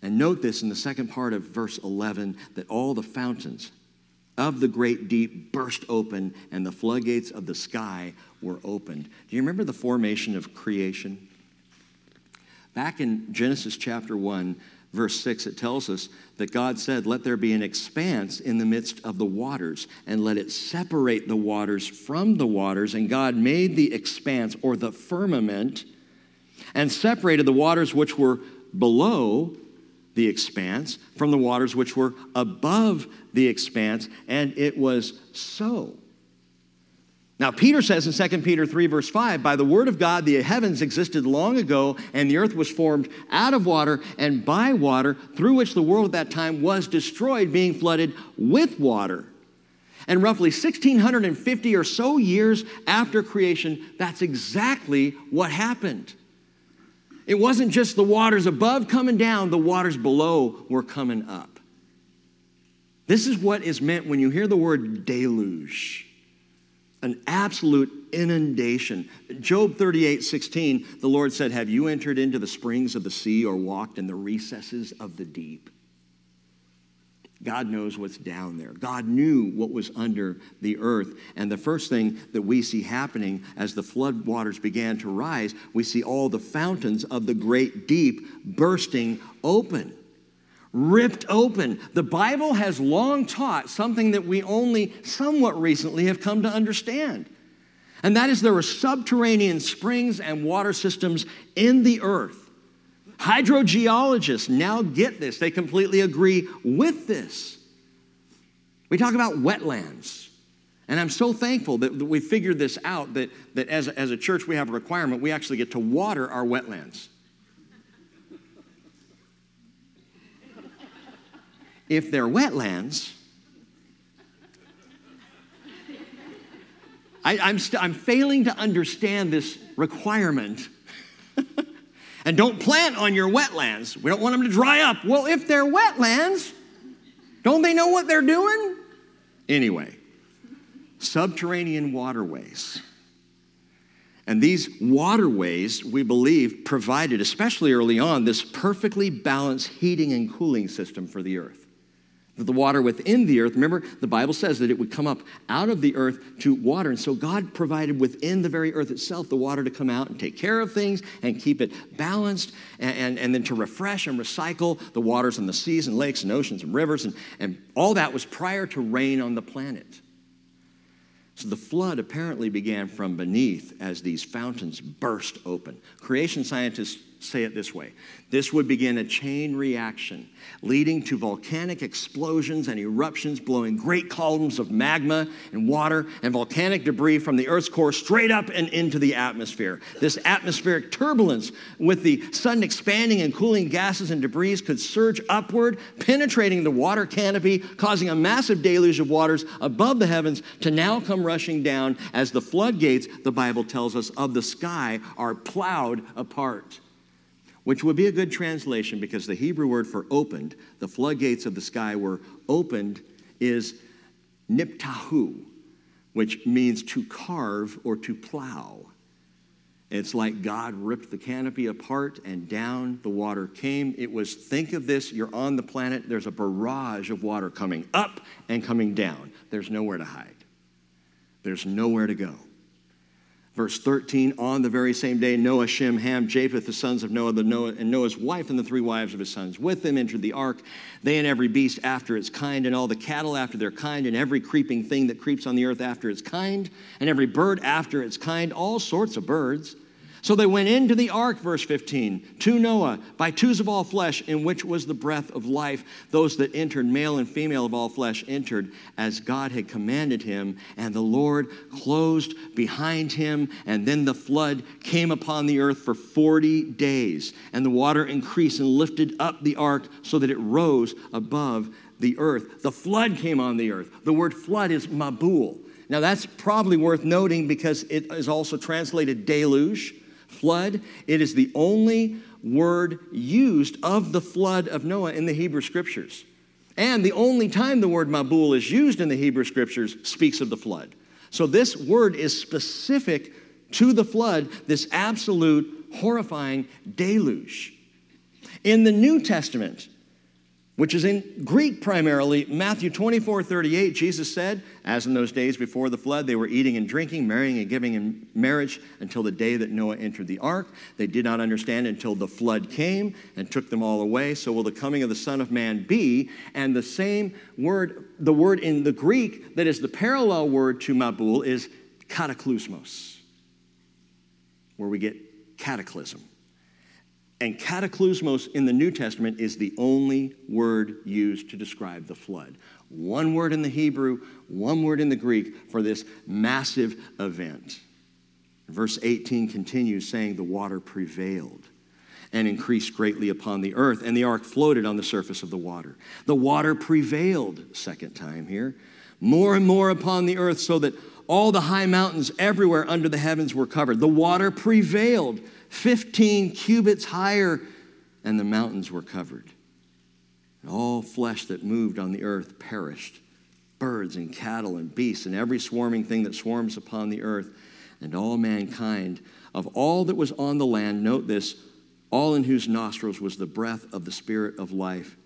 And note this in the second part of verse 11 that all the fountains of the great deep burst open and the floodgates of the sky were opened. Do you remember the formation of creation? Back in Genesis chapter 1, verse 6, it tells us that God said, Let there be an expanse in the midst of the waters, and let it separate the waters from the waters. And God made the expanse or the firmament and separated the waters which were below the expanse from the waters which were above the expanse, and it was so. Now, Peter says in 2 Peter 3, verse 5, by the word of God, the heavens existed long ago, and the earth was formed out of water and by water, through which the world at that time was destroyed, being flooded with water. And roughly 1650 or so years after creation, that's exactly what happened. It wasn't just the waters above coming down, the waters below were coming up. This is what is meant when you hear the word deluge an absolute inundation. Job 38 16, the Lord said, Have you entered into the springs of the sea or walked in the recesses of the deep? God knows what's down there. God knew what was under the earth. And the first thing that we see happening as the flood waters began to rise, we see all the fountains of the great deep bursting open, ripped open. The Bible has long taught something that we only somewhat recently have come to understand. And that is there are subterranean springs and water systems in the earth Hydrogeologists now get this, they completely agree with this. We talk about wetlands. And I'm so thankful that, we figured this out that, that as, a, as a church we have a requirement, we actually get to water our wetlands. if they're wetlands, I, I'm, st- I'm failing to understand this requirement. and don't plant on your wetlands. We don't want them to dry up. Well, if they're wetlands, don't they know what they're doing? Anyway, subterranean waterways. And these waterways, we believe, provided, especially early on, this perfectly balanced heating and cooling system for the earth the water within the earth, remember, the Bible says that it would come up out of the earth to water. And so God provided within the very earth itself the water to come out and take care of things and keep it balanced and, and, and then to refresh and recycle the waters in the seas and lakes and oceans and rivers. And, and all that was prior to rain on the planet. So the flood apparently began from beneath as these fountains burst open. Creation scientists say it this way this would begin a chain reaction, leading to volcanic explosions and eruptions, blowing great columns of magma and water and volcanic debris from the Earth's core straight up and into the atmosphere. This atmospheric turbulence, with the sun expanding and cooling gases and debris, could surge upward, penetrating the water canopy, causing a massive deluge of waters above the heavens to now come rushing down as the floodgates, the Bible tells us, of the sky are plowed apart which would be a good translation because the Hebrew word for opened, the floodgates of the sky were opened, is niptahu, which means to carve or to plow. It's like God ripped the canopy apart and down the water came. It was, think of this, you're on the planet, there's a barrage of water coming up and coming down. There's nowhere to hide, there's nowhere to go. Verse 13, on the very same day, Noah, Shem, Ham, Japheth, the sons of Noah, the Noah, and Noah's wife and the three wives of his sons with them entered the ark, they and every beast after its kind, and all the cattle after their kind, and every creeping thing that creeps on the earth after its kind, and every bird after its kind, all sorts of birds. So they went into the ark, verse 15, to Noah by twos of all flesh, in which was the breath of life. Those that entered, male and female of all flesh, entered as God had commanded him. And the Lord closed behind him. And then the flood came upon the earth for 40 days. And the water increased and lifted up the ark so that it rose above the earth. The flood came on the earth. The word flood is mabul. Now, that's probably worth noting because it is also translated deluge flood. It is the only word used of the flood of Noah in the Hebrew scriptures. And the only time the word Mabul is used in the Hebrew scriptures speaks of the flood. So this word is specific to the flood, this absolute horrifying deluge. In the New Testament, which is in Greek primarily. Matthew 24, 38, Jesus said, As in those days before the flood, they were eating and drinking, marrying and giving in marriage until the day that Noah entered the ark. They did not understand until the flood came and took them all away. So will the coming of the Son of Man be. And the same word, the word in the Greek that is the parallel word to Mabul is cataclysmos, where we get cataclysm. And cataclysmos in the New Testament is the only word used to describe the flood. One word in the Hebrew, one word in the Greek for this massive event. Verse 18 continues saying, The water prevailed and increased greatly upon the earth, and the ark floated on the surface of the water. The water prevailed, second time here, more and more upon the earth, so that all the high mountains everywhere under the heavens were covered. The water prevailed 15 cubits higher, and the mountains were covered. And all flesh that moved on the earth perished birds and cattle and beasts and every swarming thing that swarms upon the earth, and all mankind of all that was on the land. Note this all in whose nostrils was the breath of the Spirit of life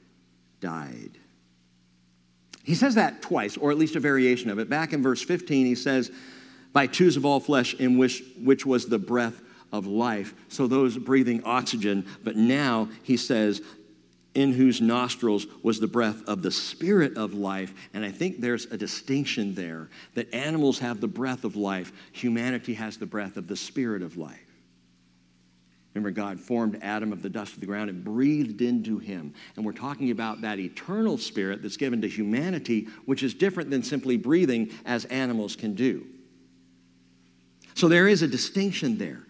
died. He says that twice, or at least a variation of it. Back in verse 15, he says, By twos of all flesh, in which, which was the breath of life. So those breathing oxygen, but now he says, in whose nostrils was the breath of the spirit of life. And I think there's a distinction there that animals have the breath of life, humanity has the breath of the spirit of life. Remember, God formed Adam of the dust of the ground and breathed into him. And we're talking about that eternal spirit that's given to humanity, which is different than simply breathing as animals can do. So there is a distinction there.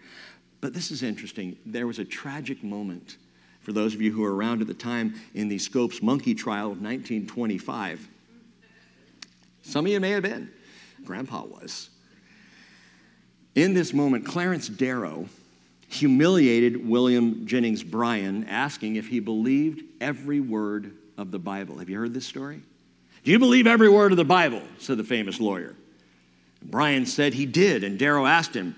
But this is interesting. There was a tragic moment for those of you who were around at the time in the Scopes monkey trial of 1925. Some of you may have been. Grandpa was. In this moment, Clarence Darrow humiliated William Jennings Bryan, asking if he believed every word of the Bible. Have you heard this story? Do you believe every word of the Bible? said the famous lawyer. Bryan said he did, and Darrow asked him,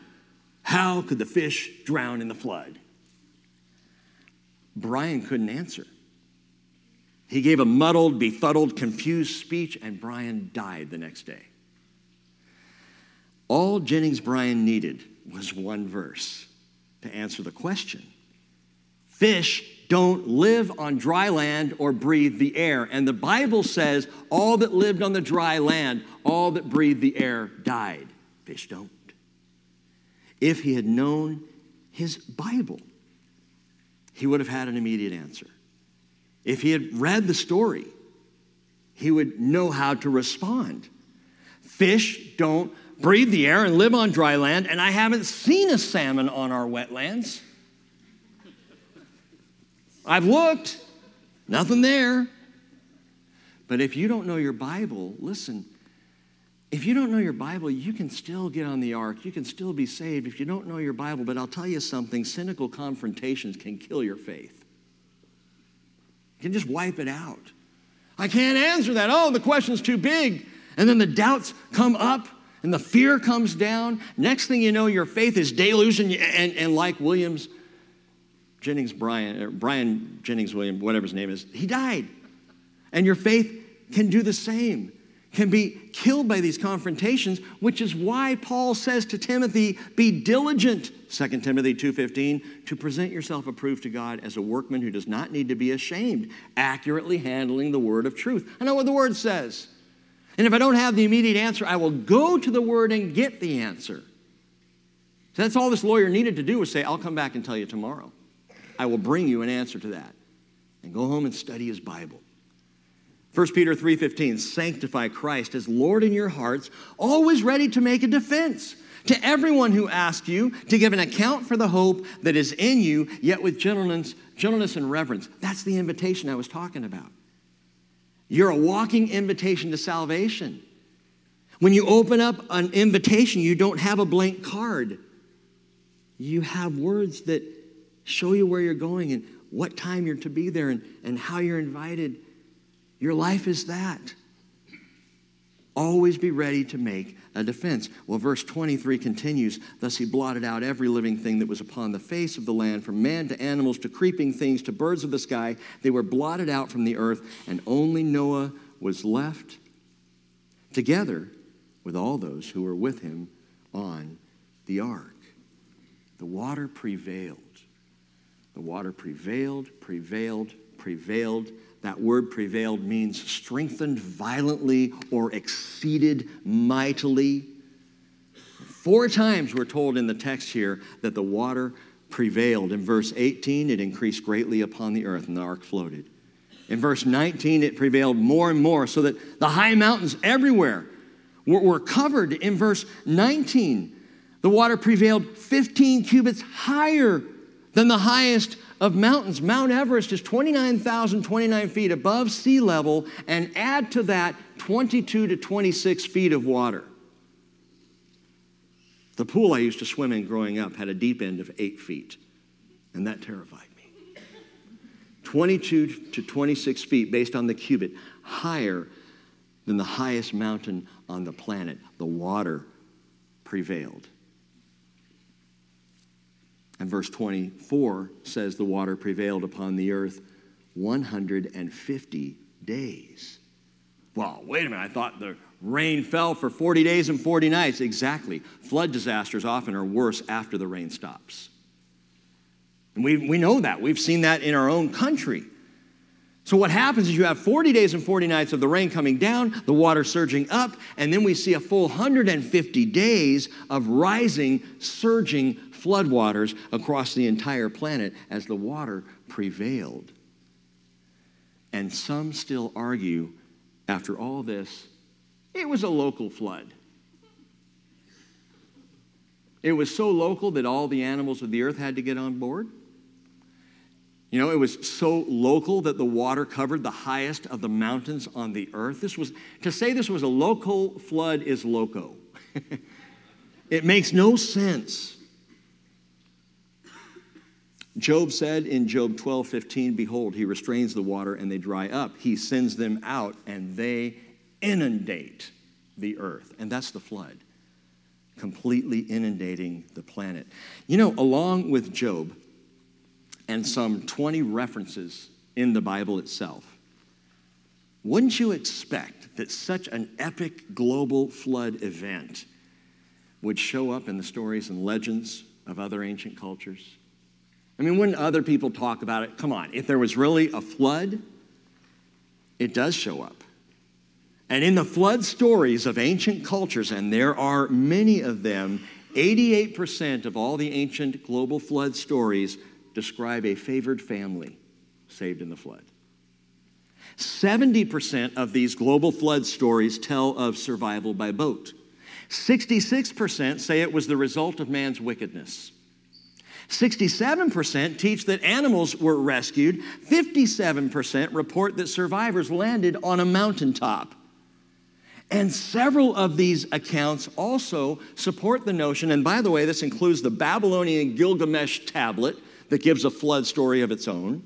How could the fish drown in the flood? Bryan couldn't answer. He gave a muddled, befuddled, confused speech, and Bryan died the next day. All Jennings Bryan needed was one verse to answer the question. Fish don't live on dry land or breathe the air. And the Bible says all that lived on the dry land, all that breathed the air, died. Fish don't. If he had known his Bible, he would have had an immediate answer. If he had read the story, he would know how to respond. Fish don't breathe the air and live on dry land, and I haven't seen a salmon on our wetlands. I've looked, nothing there. But if you don't know your Bible, listen, if you don't know your Bible, you can still get on the ark. You can still be saved if you don't know your Bible. But I'll tell you something cynical confrontations can kill your faith, you can just wipe it out. I can't answer that. Oh, the question's too big. And then the doubts come up and the fear comes down. Next thing you know, your faith is deluged, and, and, and like Williams Jennings Bryan, or Bryan Jennings William, whatever his name is, he died. And your faith can do the same, can be killed by these confrontations, which is why Paul says to Timothy, be diligent, 2 Timothy 2.15, to present yourself approved to God as a workman who does not need to be ashamed, accurately handling the word of truth. I know what the word says. And if I don't have the immediate answer, I will go to the word and get the answer. So that's all this lawyer needed to do was say, I'll come back and tell you tomorrow. I will bring you an answer to that. And go home and study his Bible. 1 Peter 3:15 sanctify Christ as Lord in your hearts always ready to make a defense to everyone who asks you to give an account for the hope that is in you yet with gentleness gentleness and reverence that's the invitation I was talking about you're a walking invitation to salvation. When you open up an invitation, you don't have a blank card. You have words that show you where you're going and what time you're to be there and, and how you're invited. Your life is that. Always be ready to make a defense. Well, verse 23 continues Thus he blotted out every living thing that was upon the face of the land, from man to animals to creeping things to birds of the sky. They were blotted out from the earth, and only Noah was left together with all those who were with him on the ark. The water prevailed. The water prevailed, prevailed, prevailed that word prevailed means strengthened violently or exceeded mightily. Four times we're told in the text here that the water prevailed. In verse 18, it increased greatly upon the earth, and the ark floated. In verse 19, it prevailed more and more, so that the high mountains everywhere were, were covered. In verse 19, the water prevailed 15 cubits higher than the highest of mountains. Mount Everest is 29,029 feet above sea level, and add to that 22 to 26 feet of water. The pool I used to swim in growing up had a deep end of eight feet, and that terrified me. 22 to 26 feet, based on the cubit, higher than the highest mountain on the planet. The water prevailed. And verse 24 says the water prevailed upon the earth 150 days. Well, wait a minute, I thought the rain fell for 40 days and 40 nights. Exactly. Flood disasters often are worse after the rain stops. And we, we know that. We've seen that in our own country. So, what happens is you have 40 days and 40 nights of the rain coming down, the water surging up, and then we see a full 150 days of rising, surging floodwaters across the entire planet as the water prevailed. And some still argue, after all this, it was a local flood. It was so local that all the animals of the earth had to get on board. You know, it was so local that the water covered the highest of the mountains on the earth. This was, to say this was a local flood is loco. It makes no sense. Job said in Job 12, 15, Behold, he restrains the water and they dry up. He sends them out and they inundate the earth. And that's the flood, completely inundating the planet. You know, along with Job and some 20 references in the Bible itself, wouldn't you expect that such an epic global flood event would show up in the stories and legends of other ancient cultures? I mean, when other people talk about it, come on, if there was really a flood, it does show up. And in the flood stories of ancient cultures, and there are many of them, 88% of all the ancient global flood stories describe a favored family saved in the flood. 70% of these global flood stories tell of survival by boat. 66% say it was the result of man's wickedness. 67% teach that animals were rescued. 57% report that survivors landed on a mountaintop. And several of these accounts also support the notion, and by the way, this includes the Babylonian Gilgamesh tablet that gives a flood story of its own.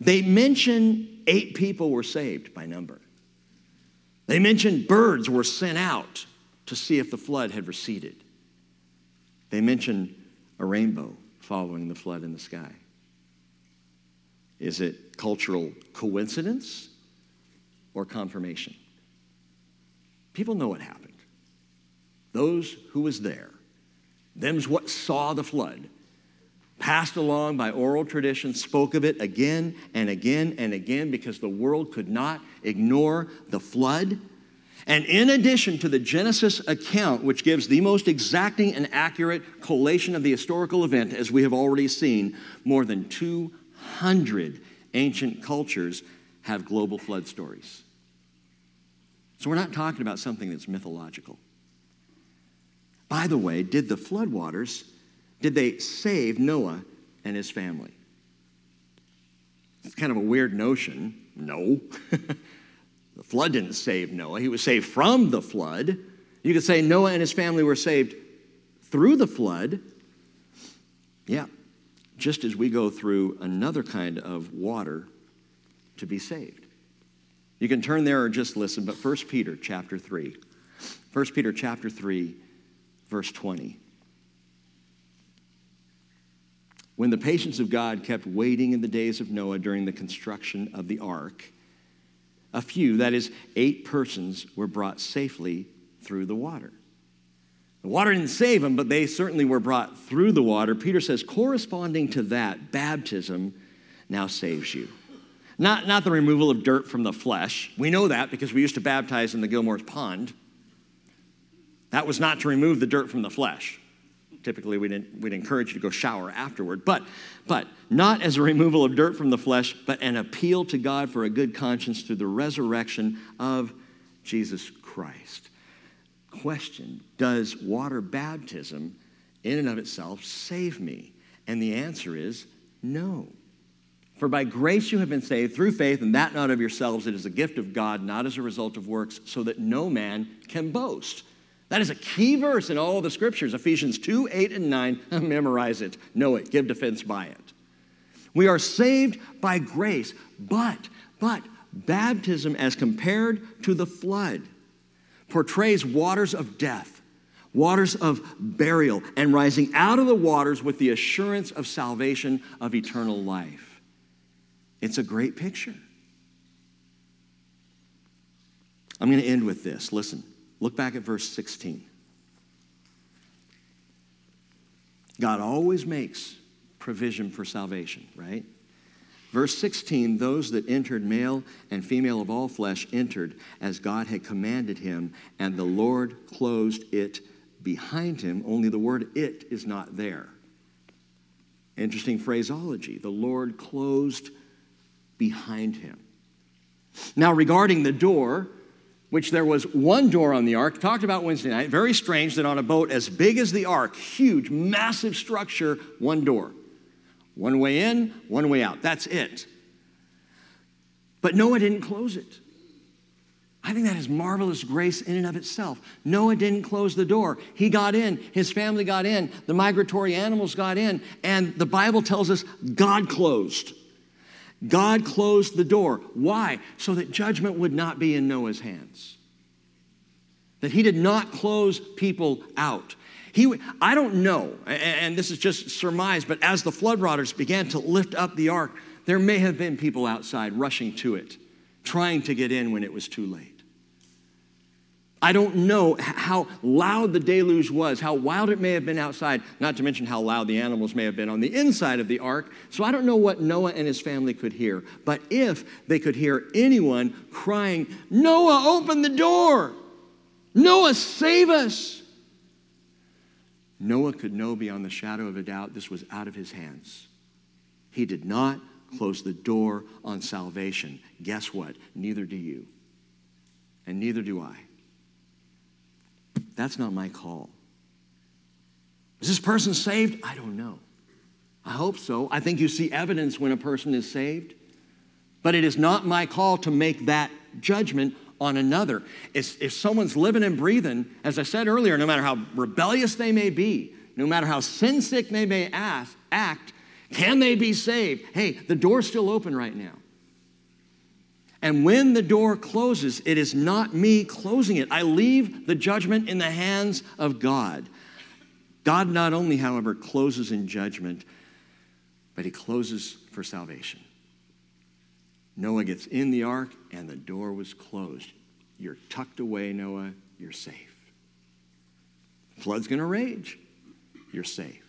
They mention eight people were saved by number. They mention birds were sent out to see if the flood had receded. They mention a rainbow following the flood in the sky. Is it cultural coincidence or confirmation? People know what happened. Those who was there, them's what saw the flood, passed along by oral tradition, spoke of it again and again and again because the world could not ignore the flood and in addition to the Genesis account, which gives the most exacting and accurate collation of the historical event, as we have already seen, more than 200 ancient cultures have global flood stories. So we're not talking about something that's mythological. By the way, did the floodwaters, did they save Noah and his family? It's kind of a weird notion. No. The flood didn't save Noah, he was saved from the flood. You could say Noah and his family were saved through the flood. Yeah, just as we go through another kind of water to be saved. You can turn there or just listen, but 1 Peter chapter 3. 1 Peter chapter 3, verse 20. When the patience of God kept waiting in the days of Noah during the construction of the ark, a few, that is, eight persons, were brought safely through the water. The water didn't save them, but they certainly were brought through the water. Peter says, corresponding to that, baptism now saves you. Not, not the removal of dirt from the flesh. We know that because we used to baptize in the Gilmore's Pond. That was not to remove the dirt from the flesh typically we'd, we'd encourage you to go shower afterward, but, but not as a removal of dirt from the flesh, but an appeal to God for a good conscience through the resurrection of Jesus Christ. Question Does water baptism in and of itself save me? And the answer is no. For by grace you have been saved through faith, and that not of yourselves. It is a gift of God, not as a result of works, so that no man can boast. That is a key verse in all the scriptures Ephesians 2, 8, and 9. Memorize it, know it, give defense by it. We are saved by grace, but, but, baptism as compared to the flood portrays waters of death, waters of burial, and rising out of the waters with the assurance of salvation of eternal life. It's a great picture. I'm going to end with this. Listen. Look back at verse 16. God always makes provision for salvation, right? Verse 16, those that entered, male and female of all flesh, entered as God had commanded him, and the Lord closed it behind him. Only the word it is not there. Interesting phraseology. The Lord closed behind him. Now, regarding the door, which there was one door on the ark, talked about Wednesday night. Very strange that on a boat as big as the ark, huge, massive structure, one door. One way in, one way out. That's it. But Noah didn't close it. I think that is marvelous grace in and of itself. Noah didn't close the door. He got in, his family got in, the migratory animals got in, and the Bible tells us God closed. God closed the door. Why? So that judgment would not be in Noah's hands. That he did not close people out. He, I don't know, and this is just surmise, but as the flood waters began to lift up the ark, there may have been people outside rushing to it, trying to get in when it was too late. I don't know how loud the deluge was, how wild it may have been outside, not to mention how loud the animals may have been on the inside of the ark. So I don't know what Noah and his family could hear. But if they could hear anyone crying, Noah, open the door! Noah, save us! Noah could know beyond the shadow of a doubt this was out of his hands. He did not close the door on salvation. Guess what? Neither do you. And neither do I. That's not my call. Is this person saved? I don't know. I hope so. I think you see evidence when a person is saved. But it is not my call to make that judgment on another. If, if someone's living and breathing, as I said earlier, no matter how rebellious they may be, no matter how sin sick they may ask, act, can they be saved? Hey, the door's still open right now. And when the door closes, it is not me closing it. I leave the judgment in the hands of God. God not only, however, closes in judgment, but he closes for salvation. Noah gets in the ark and the door was closed. You're tucked away, Noah. You're safe. Flood's going to rage. You're safe.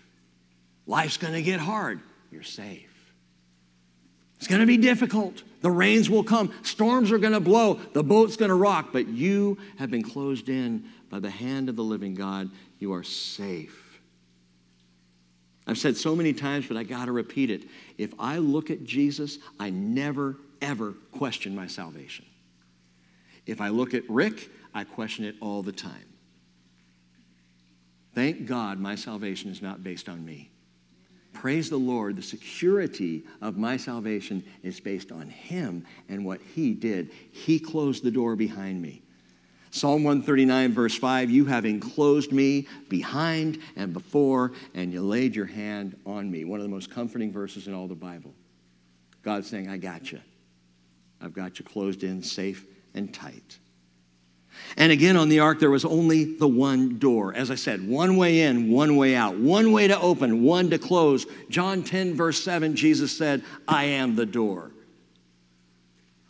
Life's going to get hard. You're safe. It's going to be difficult. The rains will come. Storms are going to blow. The boat's going to rock. But you have been closed in by the hand of the living God. You are safe. I've said so many times, but I got to repeat it. If I look at Jesus, I never, ever question my salvation. If I look at Rick, I question it all the time. Thank God my salvation is not based on me. Praise the Lord, the security of my salvation is based on Him and what He did. He closed the door behind me. Psalm 139, verse 5 You have enclosed me behind and before, and you laid your hand on me. One of the most comforting verses in all the Bible. God saying, I got you. I've got you closed in, safe and tight. And again, on the ark, there was only the one door. As I said, one way in, one way out, one way to open, one to close. John 10, verse 7, Jesus said, I am the door.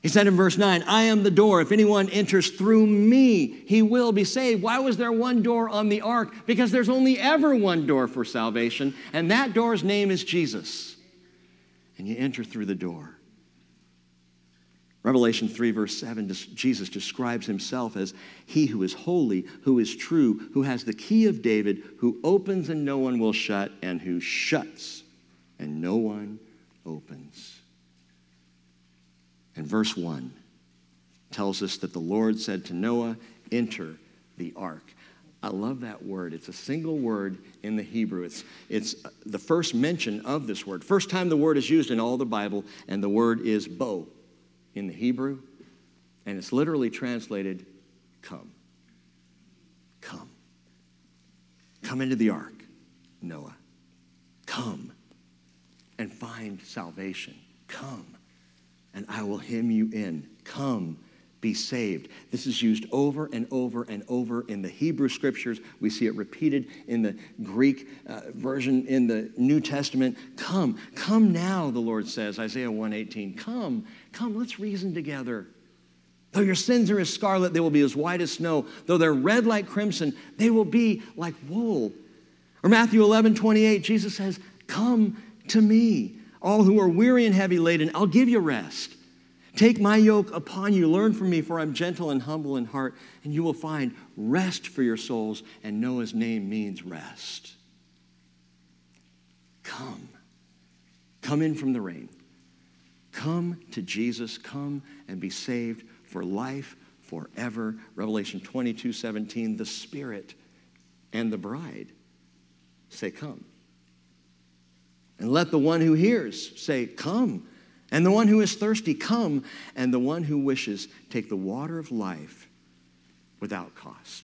He said in verse 9, I am the door. If anyone enters through me, he will be saved. Why was there one door on the ark? Because there's only ever one door for salvation, and that door's name is Jesus. And you enter through the door. Revelation 3, verse 7, Jesus describes himself as he who is holy, who is true, who has the key of David, who opens and no one will shut, and who shuts and no one opens. And verse 1 tells us that the Lord said to Noah, Enter the ark. I love that word. It's a single word in the Hebrew. It's, it's the first mention of this word. First time the word is used in all the Bible, and the word is bo in the Hebrew, and it's literally translated come. Come. Come into the ark, Noah. Come and find salvation. Come, and I will hem you in. Come, be saved. This is used over and over and over in the Hebrew scriptures. We see it repeated in the Greek uh, version in the New Testament. Come, come now, the Lord says, Isaiah 118. Come, come, let's reason together. Though your sins are as scarlet, they will be as white as snow. Though they're red like crimson, they will be like wool. Or Matthew 11, 28, Jesus says, Come to me, all who are weary and heavy laden, I'll give you rest. Take my yoke upon you. Learn from me, for I'm gentle and humble in heart, and you will find rest for your souls. And Noah's name means rest. Come. Come in from the rain. Come to Jesus. Come and be saved for life forever. Revelation 22 17, the Spirit and the bride say, Come. And let the one who hears say, Come. And the one who is thirsty, come, and the one who wishes, take the water of life without cost.